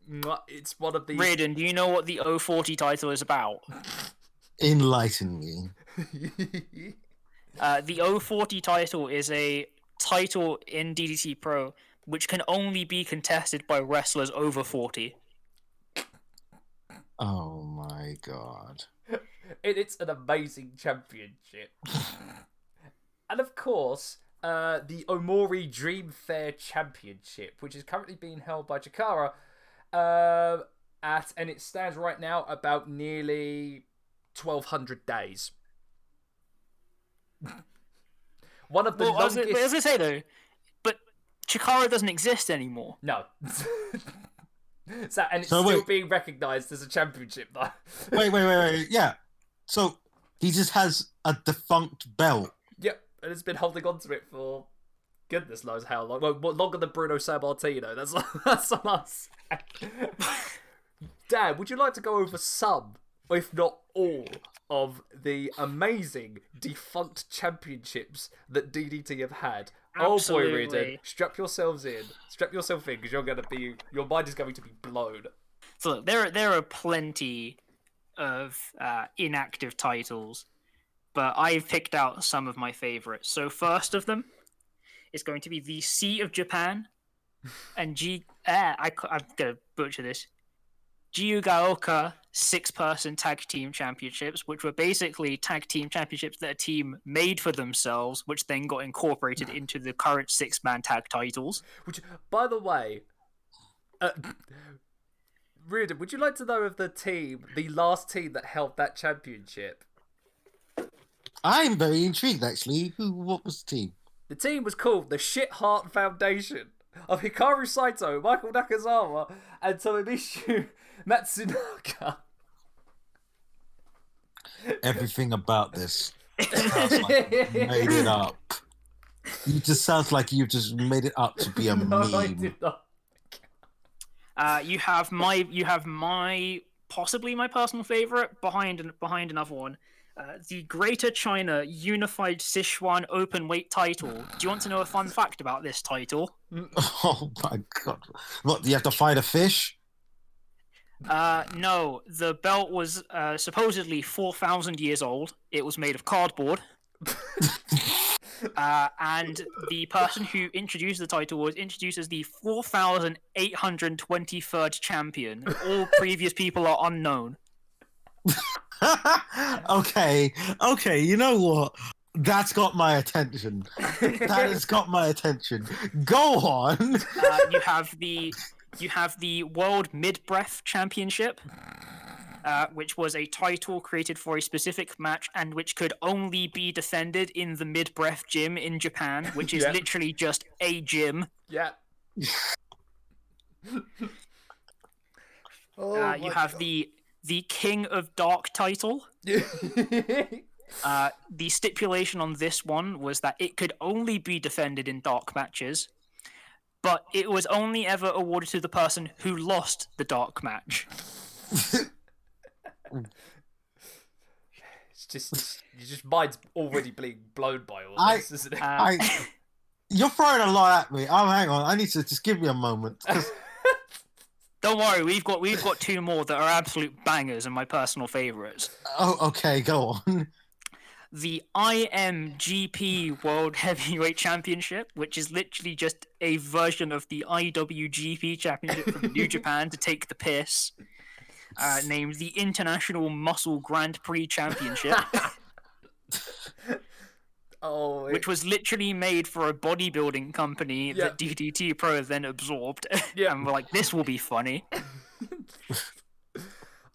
it's one of the. Raiden, do you know what the O40 title is about? Enlighten me. Uh, the O40 title is a title in DDT Pro which can only be contested by wrestlers over 40. Oh my god. it, it's an amazing championship. and of course, uh, the Omori Dream Fair Championship, which is currently being held by Chikara, uh, at and it stands right now about nearly twelve hundred days. One of the Well, I was, longest. but as I say though, but Chikara doesn't exist anymore. No. so, and it's So still wait. being recognised as a championship, though. Wait, wait, wait, wait. Yeah. So he just has a defunct belt. Yep, and it's been holding on to it for goodness knows how long. Well, longer than Bruno Sammartino. That's that's on us. Dan, would you like to go over some, if not all, of the amazing defunct championships that DDT have had? Oh boy, Riordan, strap yourselves in. Strap yourself in because you're going to be, your mind is going to be blown. So look, there there are plenty of uh, inactive titles, but I've picked out some of my favorites. So first of them is going to be the Sea of Japan and G. Uh, I, I'm gonna butcher this. Jiyugaoka six-person tag team championships, which were basically tag team championships that a team made for themselves, which then got incorporated into the current six-man tag titles. Which, by the way, uh, Riordan, would you like to know of the team, the last team that held that championship? I'm very intrigued actually. Who what was the team? The team was called the Shit Heart Foundation of Hikaru Sato, Michael Nakazawa, and Tomomitsu Matsunaga. Everything about this sounds like you made it up. You just sounds like you just made it up to be a no, I meme. did not. Uh, you have my you have my possibly my personal favorite behind an- behind another one. Uh, the Greater China Unified Sichuan Open Weight title. Do you want to know a fun fact about this title? Oh my god! What? Do you have to fight a fish? Uh, no, the belt was uh, supposedly 4,000 years old. It was made of cardboard. uh, and the person who introduced the title was introduced as the 4,823rd champion. All previous people are unknown. okay, okay. You know what? That's got my attention. That has got my attention. Go on. Uh, you have the you have the World Mid Breath Championship, uh, which was a title created for a specific match and which could only be defended in the Mid Breath Gym in Japan, which is Yeah. literally just a gym. Yeah. oh, Uh, you have the the King of Dark title. Uh, the stipulation on this one was that it could only be defended in dark matches, but it was only ever awarded to the person who lost the dark match. it's just, it's, your just mind's already being blown by all I- this, isn't it? Uh, I. You're throwing a lot at me. Oh, hang on. I need to just give me a moment. Don't worry, we've got we've got two more that are absolute bangers and my personal favorites. oh, okay. Go on. The IMGP World Heavyweight Championship, which is literally just a version of the IWGP Championship from New Japan to take the piss. Uh, named the International Muscle Grand Prix Championship, oh, it- which was literally made for a bodybuilding company Yeah. that DDT Pro then absorbed. Yeah. and we're like, this will be funny.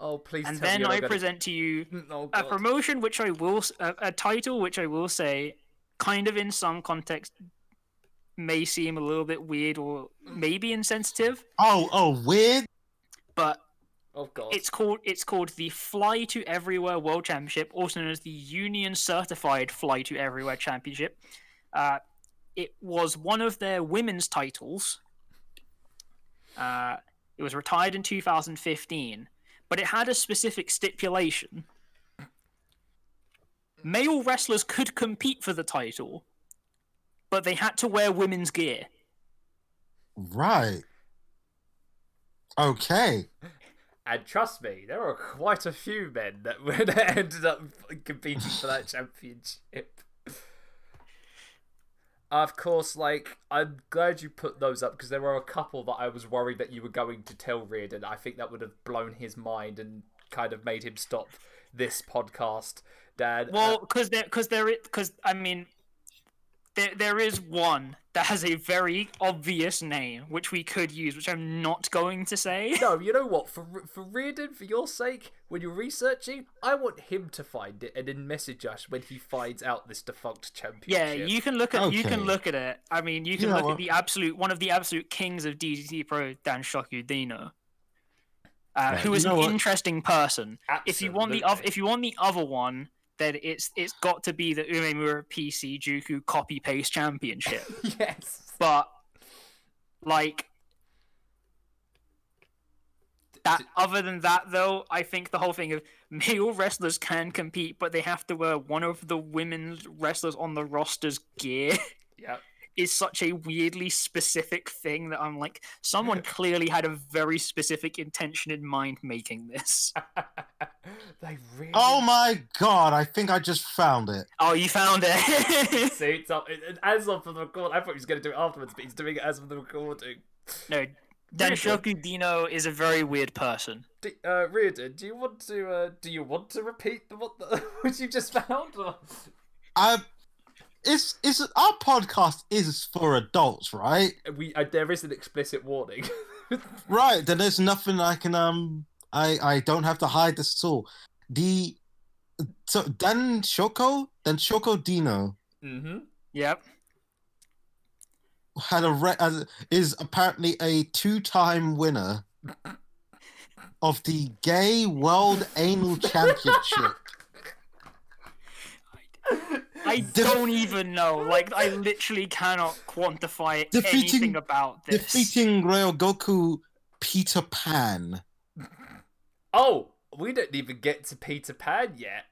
Oh, please and tell then you're not I gonna- present to you Oh, a promotion which I will a title which I will say kind of in some context may seem a little bit weird or maybe insensitive, Oh, oh, weird. but Oh god. it's called it's called the Fly to Everywhere World Championship, also known as the Union Certified Fly to Everywhere Championship. Uh, it was one of their women's titles. Uh, it was retired in 2015, but it had a specific stipulation. Male wrestlers could compete for the title, but they had to wear women's gear. Right. Okay. And trust me, there are quite a few men that ended up competing for that championship. Of course, like I'm glad you put those up because there were a couple that I was worried that you were going to tell Riordan. I think that would have blown his mind and kind of made him stop this podcast. Dad, Well, uh, because there, because there, because I mean, there, there is one that has a very obvious name which we could use, which I'm not going to say. no, you know what? For for Riordan, for your sake, when you're researching, I want him to find it and then message us when he finds out this defunct championship. Yeah, you can look at you can look at it. I mean, you can You look what? at the absolute one of the absolute kings of DDT Pro, Danshoku Dino, uh, who you know an what? interesting person. Absolutely. If you want the other, if you want the other one, then it's it's got to be the Umemura PC Juku Copy Paste Championship. yes. but like that other than that though i think the whole thing of male wrestlers can compete but they have to wear one of the women's wrestlers on the roster's gear Yep. Is such a weirdly specific thing that i'm like someone clearly had a very specific intention in mind making this they really. Oh my god, I think I just found it. oh you found it See, it's up, it, it- as of the record, I thought he was going to do it afterwards, but he's doing it as of the recording. no Danshoku Dino is a very weird person. D- uh, Riordan, do you want to? Uh, do you want to repeat the, what, the, what you just found? Or... I, it's it's our podcast is for adults, right? We uh, there is an explicit warning. Right. Then there's nothing I can um I I don't have to hide this at all. The so Dan Shoko Danshoku Dino mm-hmm. Yep. had a re- uh, is apparently a two-time winner of the Gay World Anal Championship. I Def- don't even know. Like, I literally cannot quantify Defeating- anything about this. defeating Ryogoku Peter Pan. Oh, we don't even get to Peter Pan yet.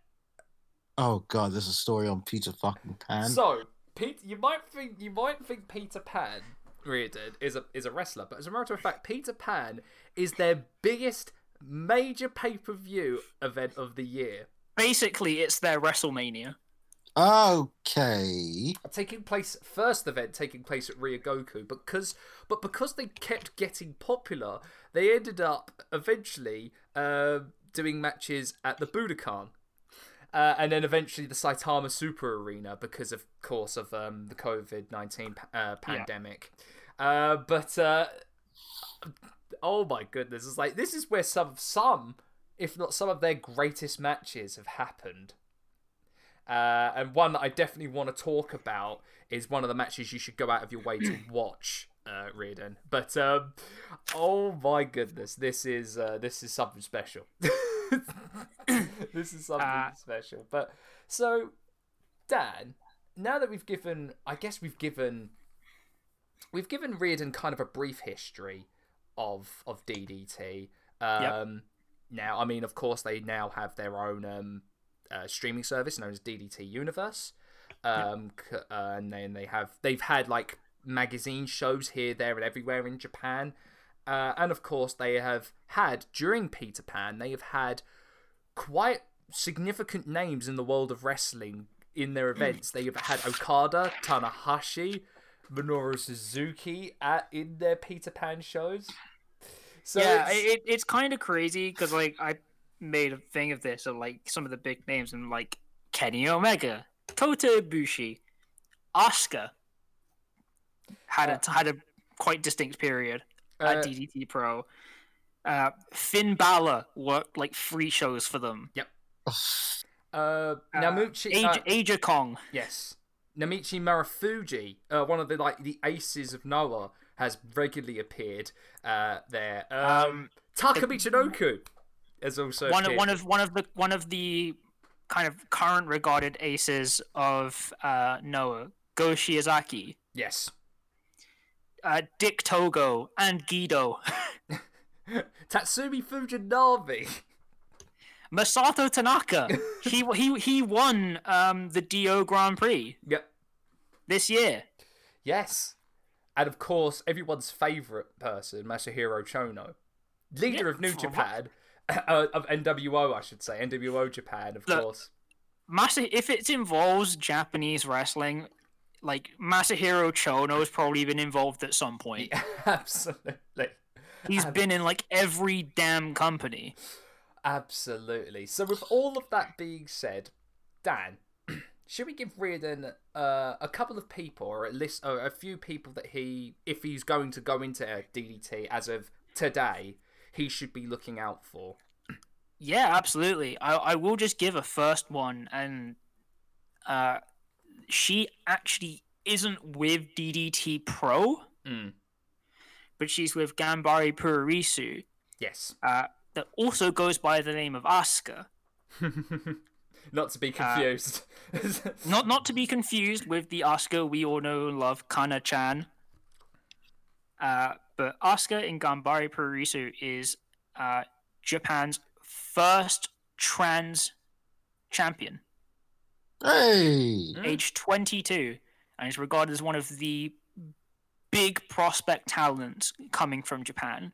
Oh god, there's a story on Peter fucking Pan. So, Pete, you might think you might think Peter Pan Riordan is a is a wrestler, but as a matter of fact, Peter Pan is their biggest major pay per view event of the year, Basically, it's their WrestleMania. Okay. taking place first event taking place at Ryogoku. Because but because they kept getting popular, they ended up eventually uh, doing matches at the Budokan. Uh, and then eventually the Saitama Super Arena because of course of um, the COVID nineteen uh, pandemic. Uh, but uh, oh my goodness, it's like this is where some some, if not some of their greatest matches have happened. Uh, and one that I definitely want to talk about is one of the matches you should go out of your way to watch, uh, Riordan. But um, oh my goodness, this is uh, this is something special. this is something Uh, special. But so, Dan, now that we've given, I guess we've given, we've given Reardon kind of a brief history of of DDT. Um, Now, I mean, of course, they now have their own um, uh, streaming service known as DDT Universe, um, c- uh, and then they have they've had like magazine shows here, there, and everywhere in Japan, uh, and of course, they have had during Peter Pan, they have had quite significant names in the world of wrestling in their events. They have had Okada, Tanahashi, Minoru Suzuki at in their Peter Pan shows. So yeah, it's- it, it's kind of crazy because like I made a thing of this of like some of the big names and like Kenny Omega, Kota Ibushi, Oscar had a had a quite distinct period uh, at DDT Pro. Uh, Finn Balor worked like three shows for them. Uh, Uh, Namuchi. Age, uh, Aja Kong. yes, Naomichi Marufuji, uh, one of the like the aces of Noah, has regularly appeared uh, there. Um, Um, Taka Has also one of one of one of the one of the kind of current regarded aces of uh, Noah, Go Shiozaki, yes. uh, Dick Togo, and Guido. Tatsumi Fujinami. Masato Tanaka. he he he won um, the Do Grand Prix Yep. this year. Yes. And of course, everyone's favourite person, Masahiro Chono, leader Yeah, of New Japan, uh, of NWO, I should say, NWO Japan, of Look, course. Masa, if it involves Japanese wrestling, like Masahiro Chono has probably been involved at some point. Absolutely. He's been in like every damn company. Absolutely. So, with all of that being said, Dan, should we give Riordan uh, a couple of people, or at least uh, a few people that he, if he's going to go into DDT as of today, he should be looking out for? Yeah, absolutely. I I will just give a first one, and uh, she actually isn't with DDT Pro, Mm. but she's with Gambare Puroresu, Yes. uh, that also goes by the name of Asuka. Not to be confused. Not not to be confused with the Asuka we all know and love, Kana Chan. Uh, but Asuka in Gambare Puroresu is uh, Japan's first trans champion, Hey, age 22, and is regarded as one of the big prospect talents coming from Japan.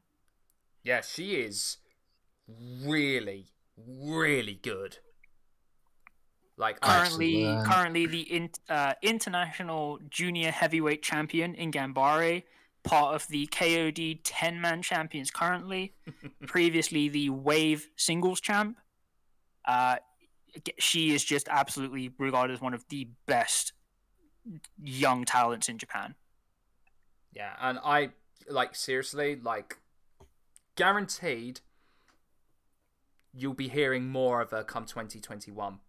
yeah, she is really, really good. Like, Currently, currently the in, uh, international junior heavyweight champion in Gambare, part of the KOD 10 man champions currently. previously the Wave singles champ. Uh, she is just absolutely regarded as one of the best young talents in Japan. Yeah, and I like seriously, like guaranteed you'll be hearing more of her come 2021.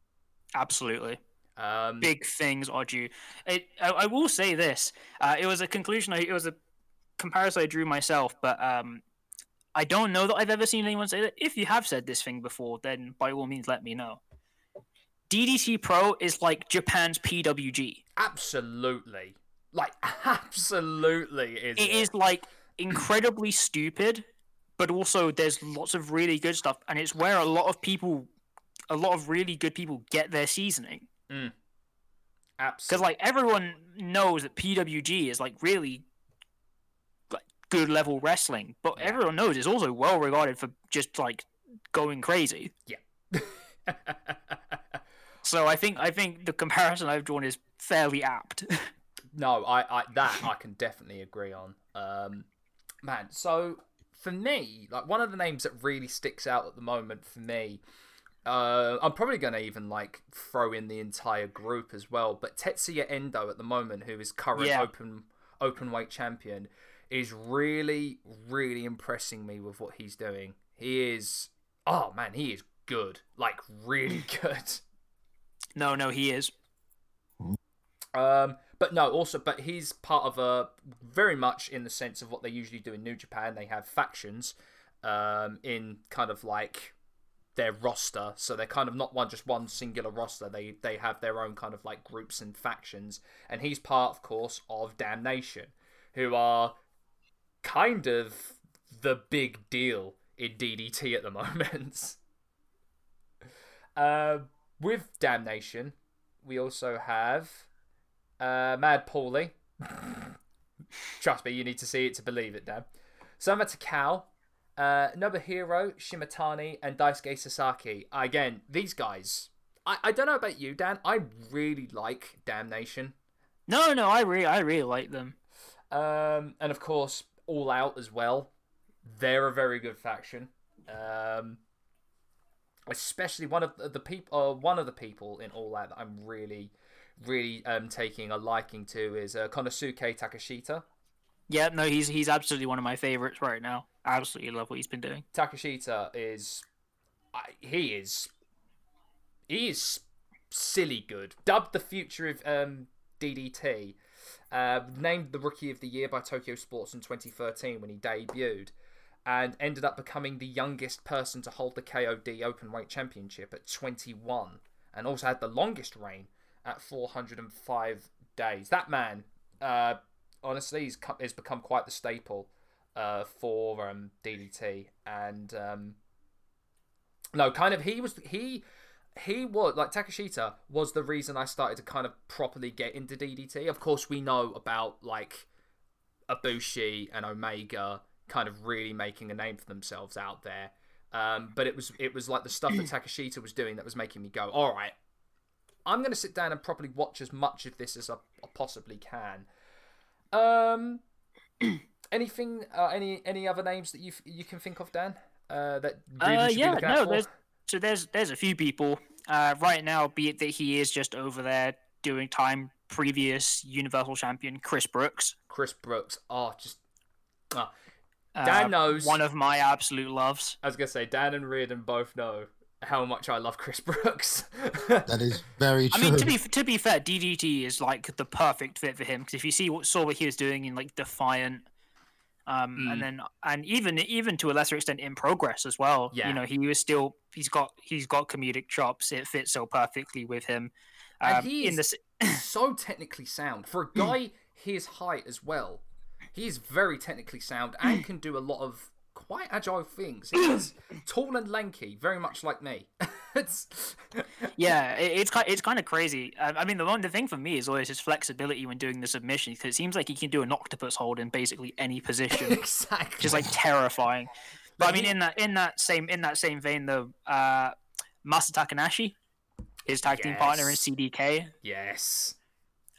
Absolutely. Um big things are due. It, I, I will say this: uh, it was a conclusion. I, it was a comparison I drew myself, but um, I don't know that I've ever seen anyone say that. If you have said this thing before, then by all means, let me know. DDT Pro is like Japan's PWG. absolutely. Like absolutely is It is like incredibly stupid, but also there's lots of really good stuff, and it's where a lot of people, a lot of really good people get their seasoning. Because absolutely like everyone knows that PWG is like really good level wrestling, but Yeah. everyone knows it's also well regarded for just like going crazy. Yeah. so I think I think the comparison I've drawn is fairly apt. No, I, I that I can definitely agree on. Um, man, so for me, like one of the names that really sticks out at the moment for me, uh, I'm probably gonna even like throw in the entire group as well. But Tetsuya Endo at the moment, who is current Yeah. open open weight champion, is really really impressing me with what he's doing. He is, oh man, he is good, like really good. no, no, he is. Um, but no, also, but he's part of a very much in the sense of what they usually do in New Japan. They have factions, um, in kind of like their roster, so they're kind of not one just one singular roster. They they have their own kind of like groups and factions, and he's part, of course, of Damnation, who are kind of the big deal in DDT at the moment. uh, with Damnation, we also have uh, Mad Paulie. Trust me, you need to see it to believe it, Dan. Soma Takao, uh, Nobuhiro Shimatani, and Daisuke Sasaki. Again, these guys. I, I don't know about you, Dan. I really like Damnation. No, no, I really I really like them. Um, and of course, All Out as well. They're a very good faction. Um, especially one of the people, uh, one of the people in All Out that I'm really, really um taking a liking to is uh, Konosuke Takeshita. Yeah, no, he's he's absolutely one of my favorites right now. absolutely love what he's been doing. Takeshita is, I he is, he is silly good. Dubbed the future of um, DDT, uh, named the Rookie of the Year by Tokyo Sports in 2013 when he debuted, and ended up becoming the youngest person to hold the KOD Openweight Championship at 21, and also had the longest reign at 405 days. That man, uh, honestly, he's, become quite the staple uh, for um, DDT, and um, no, kind of he was he he was like Takeshita was the reason I started to kind of properly get into DDT. Of course, we know about like Ibushi and Omega kind of really making a name for themselves out there. Um, but it was it was like the stuff that Takeshita was doing that was making me go, all right, I'm gonna sit down and properly watch as much of this as I, I possibly can. Um, anything, uh, any any other names that you you can think of, Dan? Uh, that really Uh, yeah, no, for? there's so there's there's a few people uh, right now. Be it that he is just over there doing time previous Universal Champion Chris Brooks. Chris Brooks. Oh, just. Uh, Dan knows. one of my absolute loves. I was gonna say Dan and Riordan both know how much I love Chris Brooks. That is very true. I mean, to be to be fair, DDT is like the perfect fit for him because if you see what saw what he was doing in like Defiant, um, Mm. and then and even even to a lesser extent in Progress as well. Yeah. You know, he was still he's got he's got comedic chops. It fits so perfectly with him. And Um, he in is- the so technically sound for a guy his height as well. He is very technically sound and can do a lot of quite agile things. He's tall and lanky, very much like me. it's Yeah, it, it's kind it's kind of crazy. I, I mean, the one the thing for me is always his flexibility when doing the submission because it seems like he can do an octopus hold in basically any position, exactly which is like terrifying. But I mean, he- in that in that same in that same vein, though, uh, Masa Takanashi, his tag team partner in CDK, yes.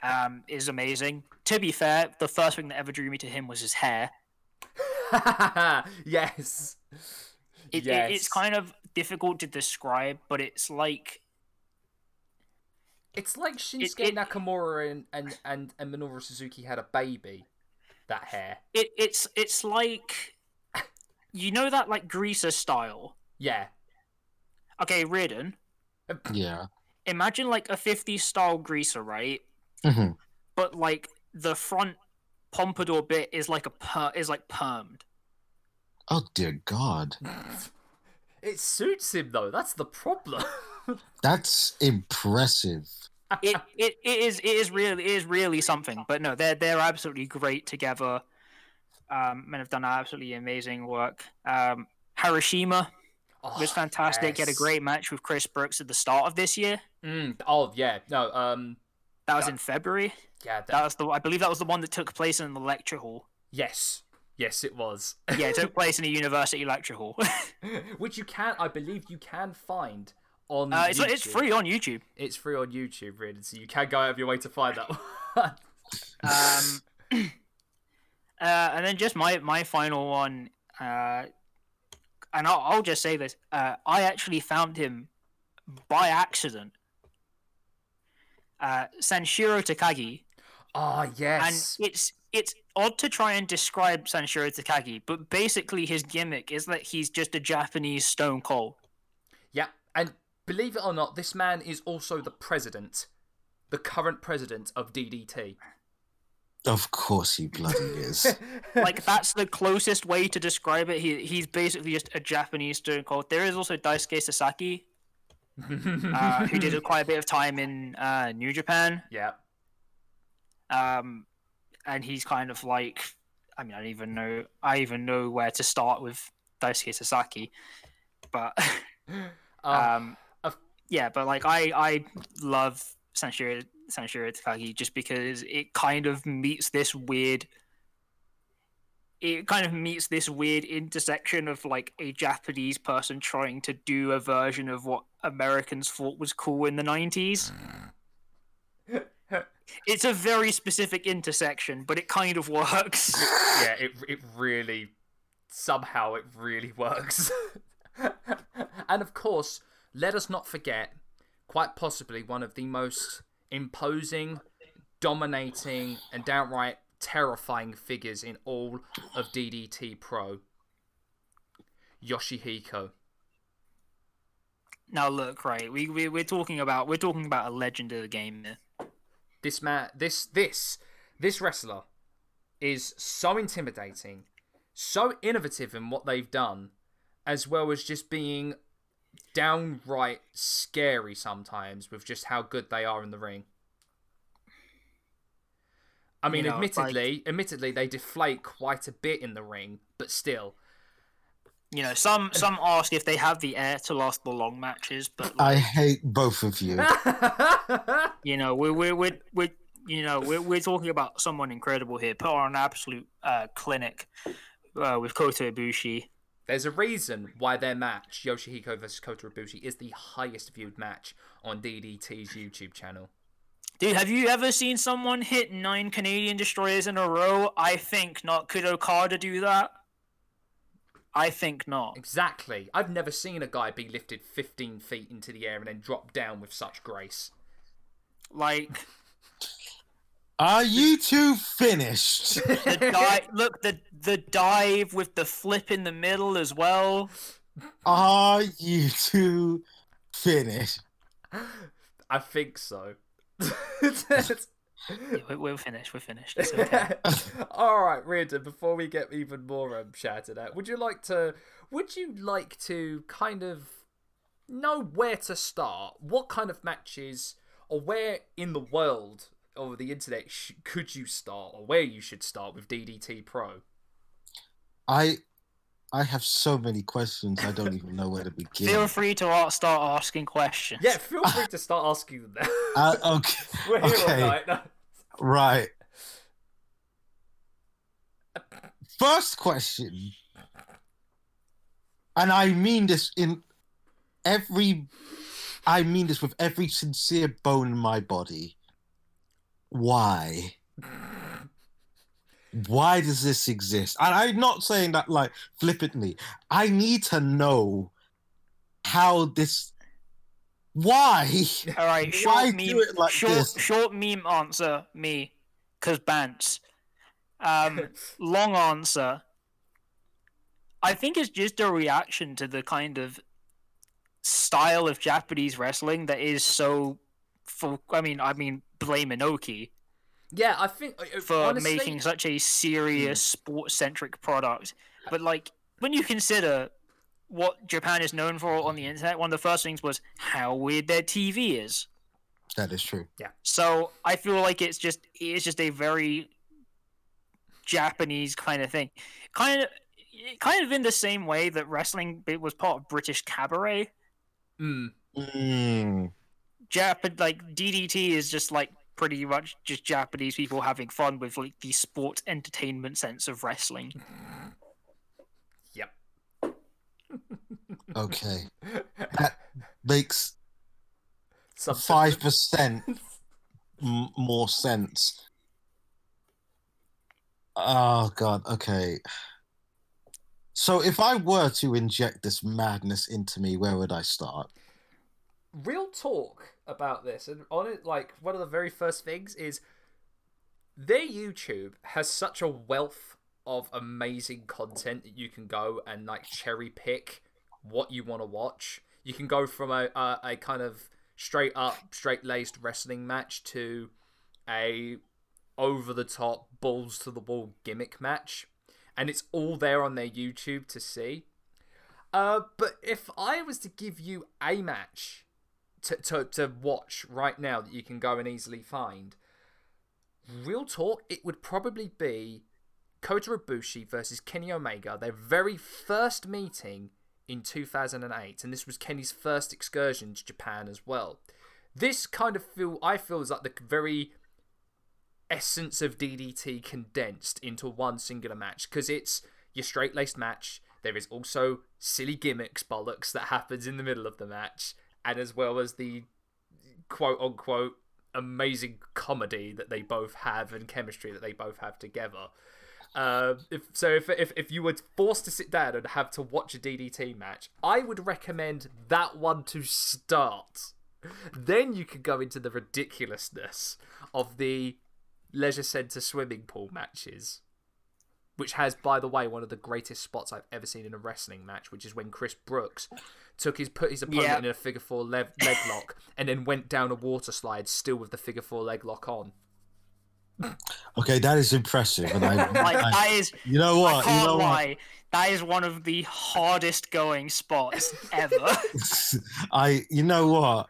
um, is amazing. To be fair, the first thing that ever drew me to him was his hair. yes. It, yes. it, it's kind of difficult to describe, but it's like It's like Shinsuke it- Nakamura and, and, and, and Minoru Suzuki had a baby. That hair. it, it's it's like you know that like greaser style. Yeah. Okay, Ridden. yeah. Imagine like a 50s style greaser, right? Mhm. But like the front pompadour bit is like a per- is like permed. Oh dear God, It suits him though. That's the problem. that's impressive. It, it it is it is really it is really something. But no, they're they're absolutely great together. Um, and have done absolutely amazing work. Um, Harashima was Oh, fantastic. He had a great match with Chris Brooks at the start of this year. Mm, oh yeah. No. Um. That was Yeah. in February. Yeah. That, That was the I believe that was the one that took place in the lecture hall. yes. Yes, it was. Yeah, it took place in a university lecture hall. Which you can, I believe, you can find on. Uh, it's it's free on YouTube. It's free on YouTube, really. So you can go out of your way to find that one. Um, uh, and then just my my final one, uh, and I'll, I'll just say this: uh, I actually found him by accident. Uh, Sanshiro Takagi, Ah, yes. and it's it's odd to try and describe Sanshiro Takagi, but basically his gimmick is that he's just a Japanese Stone Cold. Yeah, and believe it or not, this man is also the president, the current president of DDT. Of course he bloody is. like that's the closest way to describe it. He he's basically just a Japanese Stone Cold. There is also Daisuke Sasaki, uh, who did quite a bit of time in uh, New Japan, yeah. um, and he's kind of like, I mean, I don't even know, I even know where to start with Daisuke Sasaki, but Um, um, of- yeah, but like I I love Sanshiro Sanshiro Takagi just because it kind of meets this weird. It kind of meets this weird intersection of like a Japanese person trying to do a version of what Americans thought was cool in the nineties. It's a very specific intersection, but it kind of works. yeah, it it really somehow it really works. and of course, let us not forget, quite possibly one of the most imposing, dominating, and downright terrifying figures in all of DDT Pro, Yoshihiko. Now look, right, we, we we're talking about we're talking about a legend of the game here. This man, this this this wrestler is so intimidating, so innovative in what they've done, as well as just being downright scary sometimes with just how good they are in the ring. I mean, You know, admittedly, admittedly, they deflate quite a bit in the ring, but still, You know, some some ask if they have the air to last the long matches, but I hate both of you. you know, we're we're we're, we're you know we're we're talking about someone incredible here. Put on an absolute uh, clinic uh, with Kota Ibushi. There's a reason why their match, Yoshihiko versus Kota Ibushi, is the highest viewed match on DDT's YouTube channel. Dude, have you ever seen someone hit nine Canadian destroyers in a row? I think not. Could Okada do that? I think not. Exactly. I've never seen a guy be lifted 15 feet into the air and then drop down with such grace. Like Are you two finished? the dive. look, the the dive with the flip in the middle as well. Are you two finished? I think so. Yeah, we- we're finished. We're finished. It's okay. All right, Riordan. Before we get even more um, shouted at, would you like to? Would you like to kind of know where to start? What kind of matches, or where in the world or the internet sh- could you start, or where you should start with DDT Pro? I I have so many questions. I don't even know where to begin. Feel free to start asking questions. Yeah, feel free to start asking them. Uh, okay, We're here okay. all night. No. right. First question, and I mean this in every. I mean this with every sincere bone in my body. Why? Why does this exist? And I'm not saying that like flippantly. I need to know how this. Why? All right. Why Short meme. like short this? short meme answer. Me, cause Bants. Um, long answer. I think it's just a reaction to the kind of style of Japanese wrestling that is so. For I mean, I mean, blame Inoki Yeah, I think for honestly, making such a serious sports centric product. But like when you consider what Japan is known for on the internet, one of the first things was how weird their TV is. That is true. Yeah. So I feel like it's just it's just a very Japanese kind of thing, kind of kind of in the same way that wrestling bit was part of British cabaret. Mm, Mm. Jap like DDT is just like pretty much just Japanese people having fun with like the sport entertainment sense of wrestling. yep. Okay. That makes five percent m- more sense. Oh god. Okay. So if I were to inject this madness into me, where would I start? real talk about this and on it like one of the very first things is their youtube has such a wealth of amazing content that you can go and like cherry pick what you want to watch. You can go from a, a, a kind of straight up straight laced wrestling match to a over the top balls to the wall gimmick match and it's all there on their youtube to see. Uh, but if I was to give you a match to, to, to watch right now that you can go and easily find, real talk, it would probably be Kota Ibushi versus Kenny Omega, their very first meeting in 2008, and this was Kenny's first excursion to Japan as well. This kind of feel I feel is like the very essence of DDT condensed into one singular match because it's your straight laced match. There is also silly gimmicks bollocks that happens in the middle of the match, and as well as the quote unquote amazing comedy that they both have and chemistry that they both have together. Uh, if so, if, if if you were forced to sit down and have to watch a DDT match, I would recommend that one to start. Then you could go into the ridiculousness of the leisure centre swimming pool matches. Which has, by the way, one of the greatest spots I've ever seen in a wrestling match, which is when Chris Brooks took his put his opponent Yeah. in a figure four leg, leg lock and then went down a water slide, still with the figure four leg lock on. Okay, that is impressive. And I, Like I- that is, you know what? You can't know what? That is one of the hardest going spots ever. I, you know what?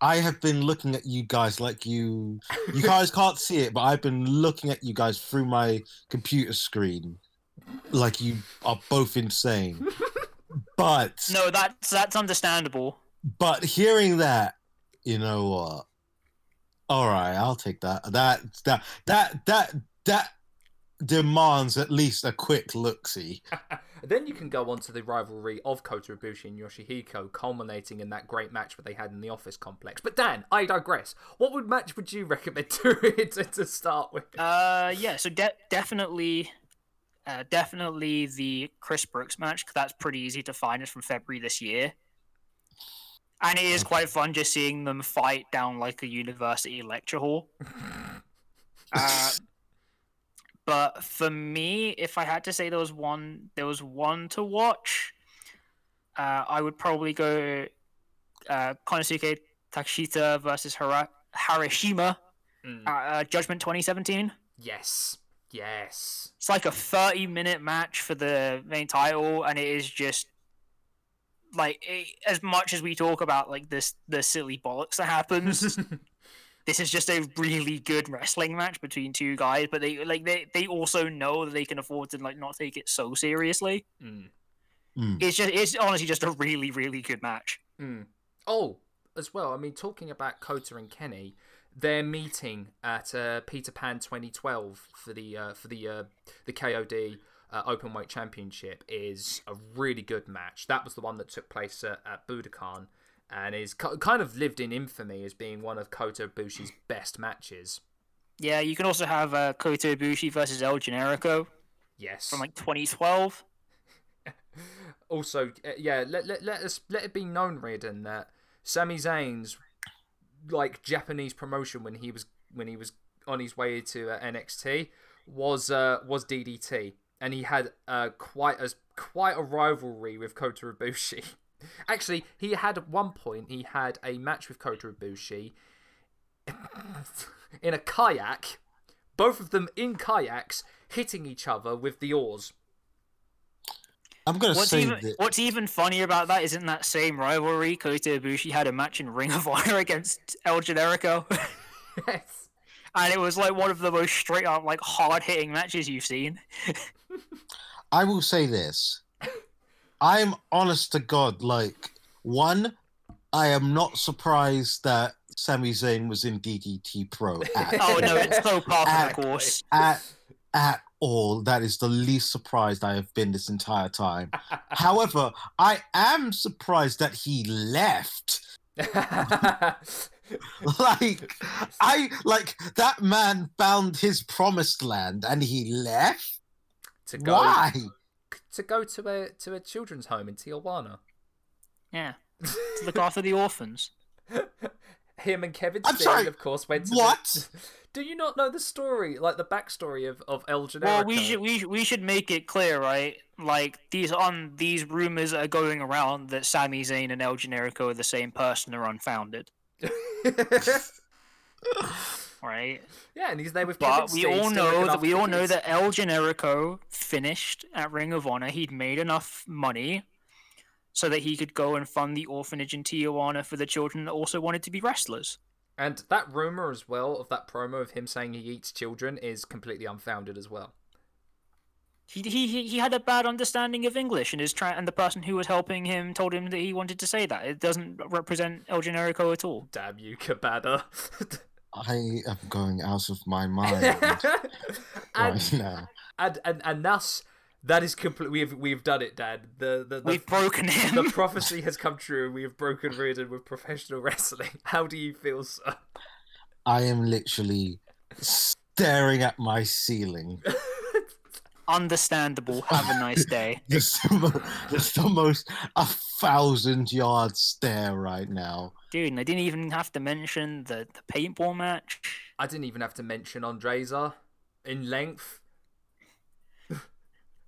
I have been looking at you guys like you. You guys can't see it, but I've been looking at you guys through my computer screen, like you are both insane. But no, that's that's understandable. but hearing that, you know what? All right, I'll take that. That that that that that demands at least a quick look see. Then you can go on to the rivalry of Kota Ibushi and Yoshihiko, culminating in that great match that they had in the office complex. But Dan, I digress. What would match would you recommend to, to, to start with? Uh, yeah. So de- definitely, uh, definitely the Chris Brooks match. 'cause that's pretty easy to find. It's from February this year, and it is quite fun just seeing them fight down like a university lecture hall. Uh, but for me, if I had to say there was one, there was one to watch, uh, I would probably go uh, Konosuke Takeshita versus Hara- Harashima, Mm. uh, Judgment 2017. Yes. Yes. It's like a 30 minute match for the main title, and it is just like it, as much as we talk about like this the silly bollocks that happens. this is just a really good wrestling match between two guys, but they like they they also know that they can afford to like not take it so seriously. Mm. It's just it's honestly just a really really good match. Mm. Oh, as well. I mean, talking about Kota and Kenny, their meeting at uh, Peter Pan 2012 for the uh, for the uh, the KOD uh, Open Weight Championship is a really good match. That was the one that took place at, at Budokan and is ki- kind of lived in infamy as being one of Kota Ibushi's best matches. Yeah, you can also have uh, Kota Ibushi versus El Generico Yes. from like 2012. also, uh, yeah, let, let, let us let it be known, Riordan, that Sami Zayn's like Japanese promotion when he was when he was on his way to uh, NXT was uh, was DDT, and he had uh, quite as quite a rivalry with Kota Ibushi. Actually, he had at one point he had a match with Kota Ibushi in a kayak, both of them in kayaks hitting each other with the oars. I'm gonna What's say even that. what's even funnier about that is in that same rivalry, Kota Ibushi had a match in Ring of Honor against El Generico, yes. and it was like one of the most straight up like hard hitting matches you've seen. I will say this. I'm honest to God, like one, I am not surprised that Sami Zayn was in DDT Pro at, Oh no, it's so par for the course. at, at all. That is the least surprised I have been this entire time. However, I am surprised that he left. Like I like that man found his promised land and he left. to go Why? To go to a to a children's home in Tijuana. Yeah, to look after the orphans. Him and Kevin I'm Steen, sorry, of course, went to what? The... Do you not know the story, like the backstory of of El Generico? Well, we should we, should- we should make it clear, right? Like these on these rumors are going around that Sami Zayn and El Generico are the same person are unfounded, right? yeah, and he's there with But we all know that we all know that El Generico finished at Ring of Honor. He'd made enough money so that he could go and fund the orphanage in Tijuana for the children that also wanted to be wrestlers. And that rumor as well of that promo of him saying he eats children is completely unfounded as well. He, he, he- he had a bad understanding of English, and his tra- and the person who was helping him told him that he wanted to say that. It doesn't represent El Generico at all. Damn you, Cabana. I am going out of my mind and, right now. and and and thus that is complete. We've we've done it, Dad. The the, the We've broken him. the prophecy has come true. We have broken Riordan with professional wrestling. How do you feel, sir? I am literally staring at my ceiling. Understandable. Have a nice day. Just the, mo- just the most a thousand yard stare right now. Dude, and I didn't even have to mention the, the paintball match. I didn't even have to mention Andreza in length.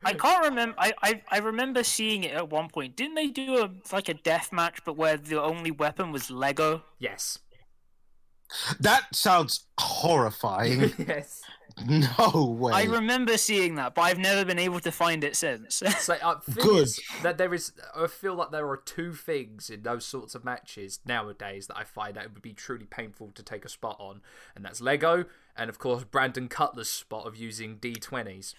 I can't remember. I, I I remember seeing it at one point. Didn't they do a like a death match, but where the only weapon was Lego? Yes. That sounds horrifying. yes. no way. I remember seeing that, but I've never been able to find it since. So uh, Good. that there is. I feel like there are two things in those sorts of matches nowadays that I find that it would be truly painful to take a spot on, and that's Lego, and of course Brandon Cutler's spot of using D20s.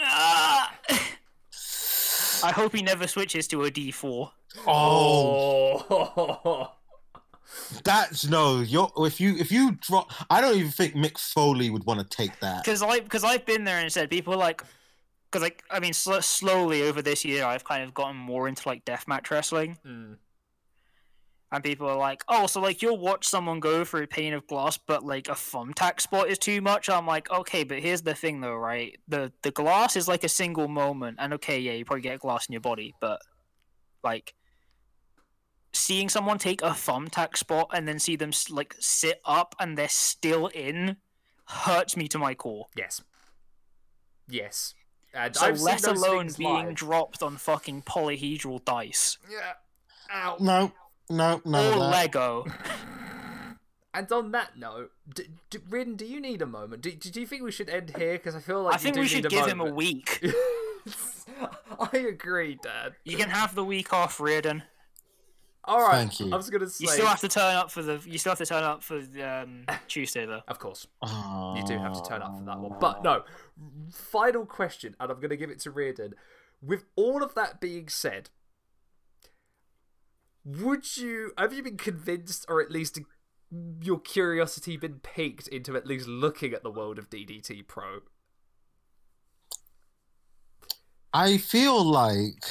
Ah! I hope he never switches to a D4. oh, Oh. That's no. You're if you if you drop. I don't even think Mick Foley would want to take that. Because I because I've been there and said people like because like I mean sl- slowly over this year I've kind of gotten more into like deathmatch wrestling Mm. and people are like oh so like you'll watch someone go through a pane of glass but like a thumbtack spot is too much I'm like okay but here's the thing though right the the glass is like a single moment and okay yeah you probably get a glass in your body but like seeing someone take a thumbtack spot and then see them like sit up and they're still in hurts me to my core Yes. Yes. And So I've let those alone being live. dropped on fucking polyhedral dice Yeah. Ow. No, no, no. or no. Lego. And on that note, d- d- Rin, do you need a moment? Do, do you think we should end here? Because I feel like I you think do we need should a give him a week. I agree, Dad. You can have the week off, Riordan. All right. Thank you. I was gonna say. You still have to turn up for the. You still have to turn up for um, Tuesday though. Of course, Oh. you do have to turn up for that one. But no, final question, and I'm gonna give it to Riordan. With all of that being said, would you have you been convinced, or at least your curiosity been piqued into at least looking at the world of DDT Pro? I feel like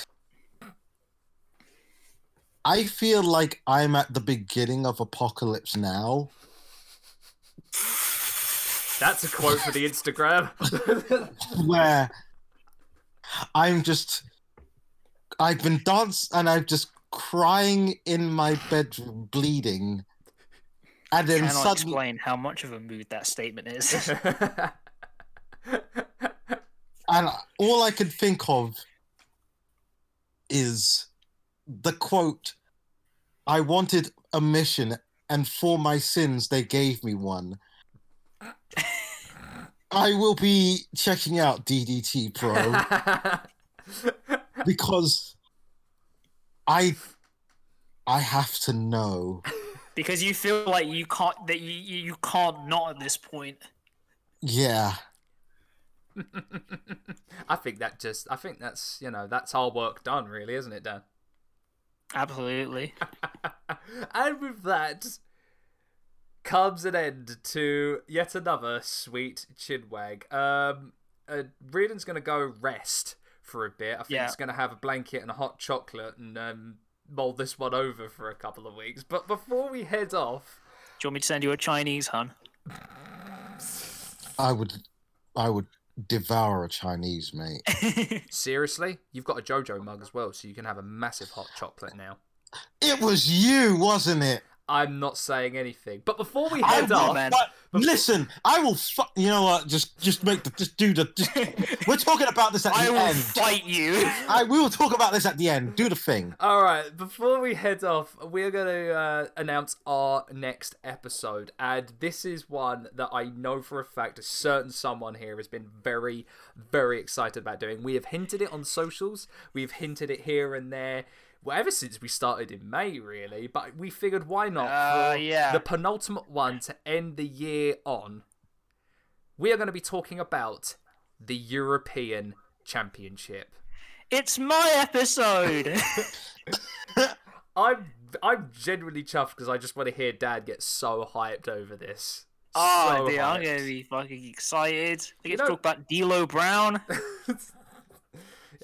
I feel like I'm at the beginning of Apocalypse Now. That's a quote for the Instagram. where I'm just I've been dancing and I'm just crying in my bedroom bleeding. And then Cannot suddenly explain how much of a mood that statement is. and all I could think of is the quote I wanted a mission and for my sins they gave me one. I will be checking out DDT Pro. because I I have to know. because you feel like you can't that you you you can't not at this point. Yeah. I think that just I think that's you know that's our work done really, isn't it, Dan? Absolutely. and with that comes an end to yet another sweet chinwag. Um, uh, Riordan's gonna go rest for a bit. I think Yeah. he's gonna have a blanket and a hot chocolate and um, mull this one over for a couple of weeks. But before we head off, Do you want me to send you a Chinese, hun? I would I would devour a Chinese, mate. seriously, you've got a JoJo mug as well, so you can have a massive hot chocolate now. It was you, wasn't it? I'm not saying anything. But before we head will off, man. fu- Listen, I will fu- you know what? Just just make the just do the just, We're talking about this at I the end. I will fight you. I we will talk about this at the end. Do the thing. All right, before we head off, we're going to uh, announce our next episode. And this is one that I know for a fact a certain someone here has been very, very excited about doing. We have hinted it on socials, we've hinted it here and there. Well, ever since we started in May, really, but we figured why not Uh, for yeah. the penultimate one to end the year on. We are going to be talking about the European Championship. It's my episode. I'm I'm genuinely chuffed because I just want to hear Dad get so hyped over this. oh, So dude, I'm gonna be fucking excited. We You get know- to talk about D'Lo Brown.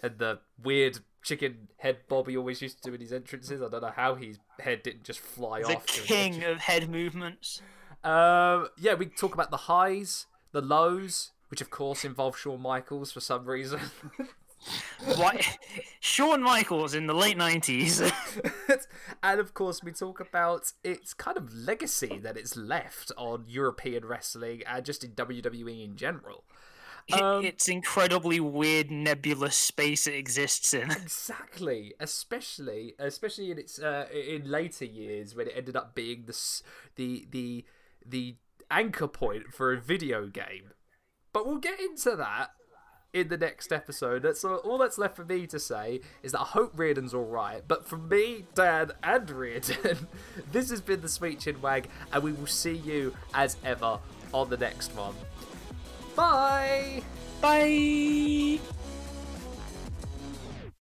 and the weird chicken head Bob he always used to do in his entrances. I don't know how his head didn't just fly the off. The king of head movements. Um, yeah, we talk about the highs, the lows, which of course involve Shawn Michaels for some reason. Why? Shawn Michaels in the late nineties. and of course, we talk about its kind of legacy that it's left on European wrestling and just in WWE in general. Um, it's incredibly weird nebulous space it exists in. Exactly, especially especially in its uh, in later years when it ended up being the the the the anchor point for a video game. But we'll get into that in the next episode. That's all, all that's left for me to say is that I hope Riordan's all right. But for me, Dan, and Reardon, this has been the Sweet Chin Wag, and we will see you as ever on the next one. Bye. Bye.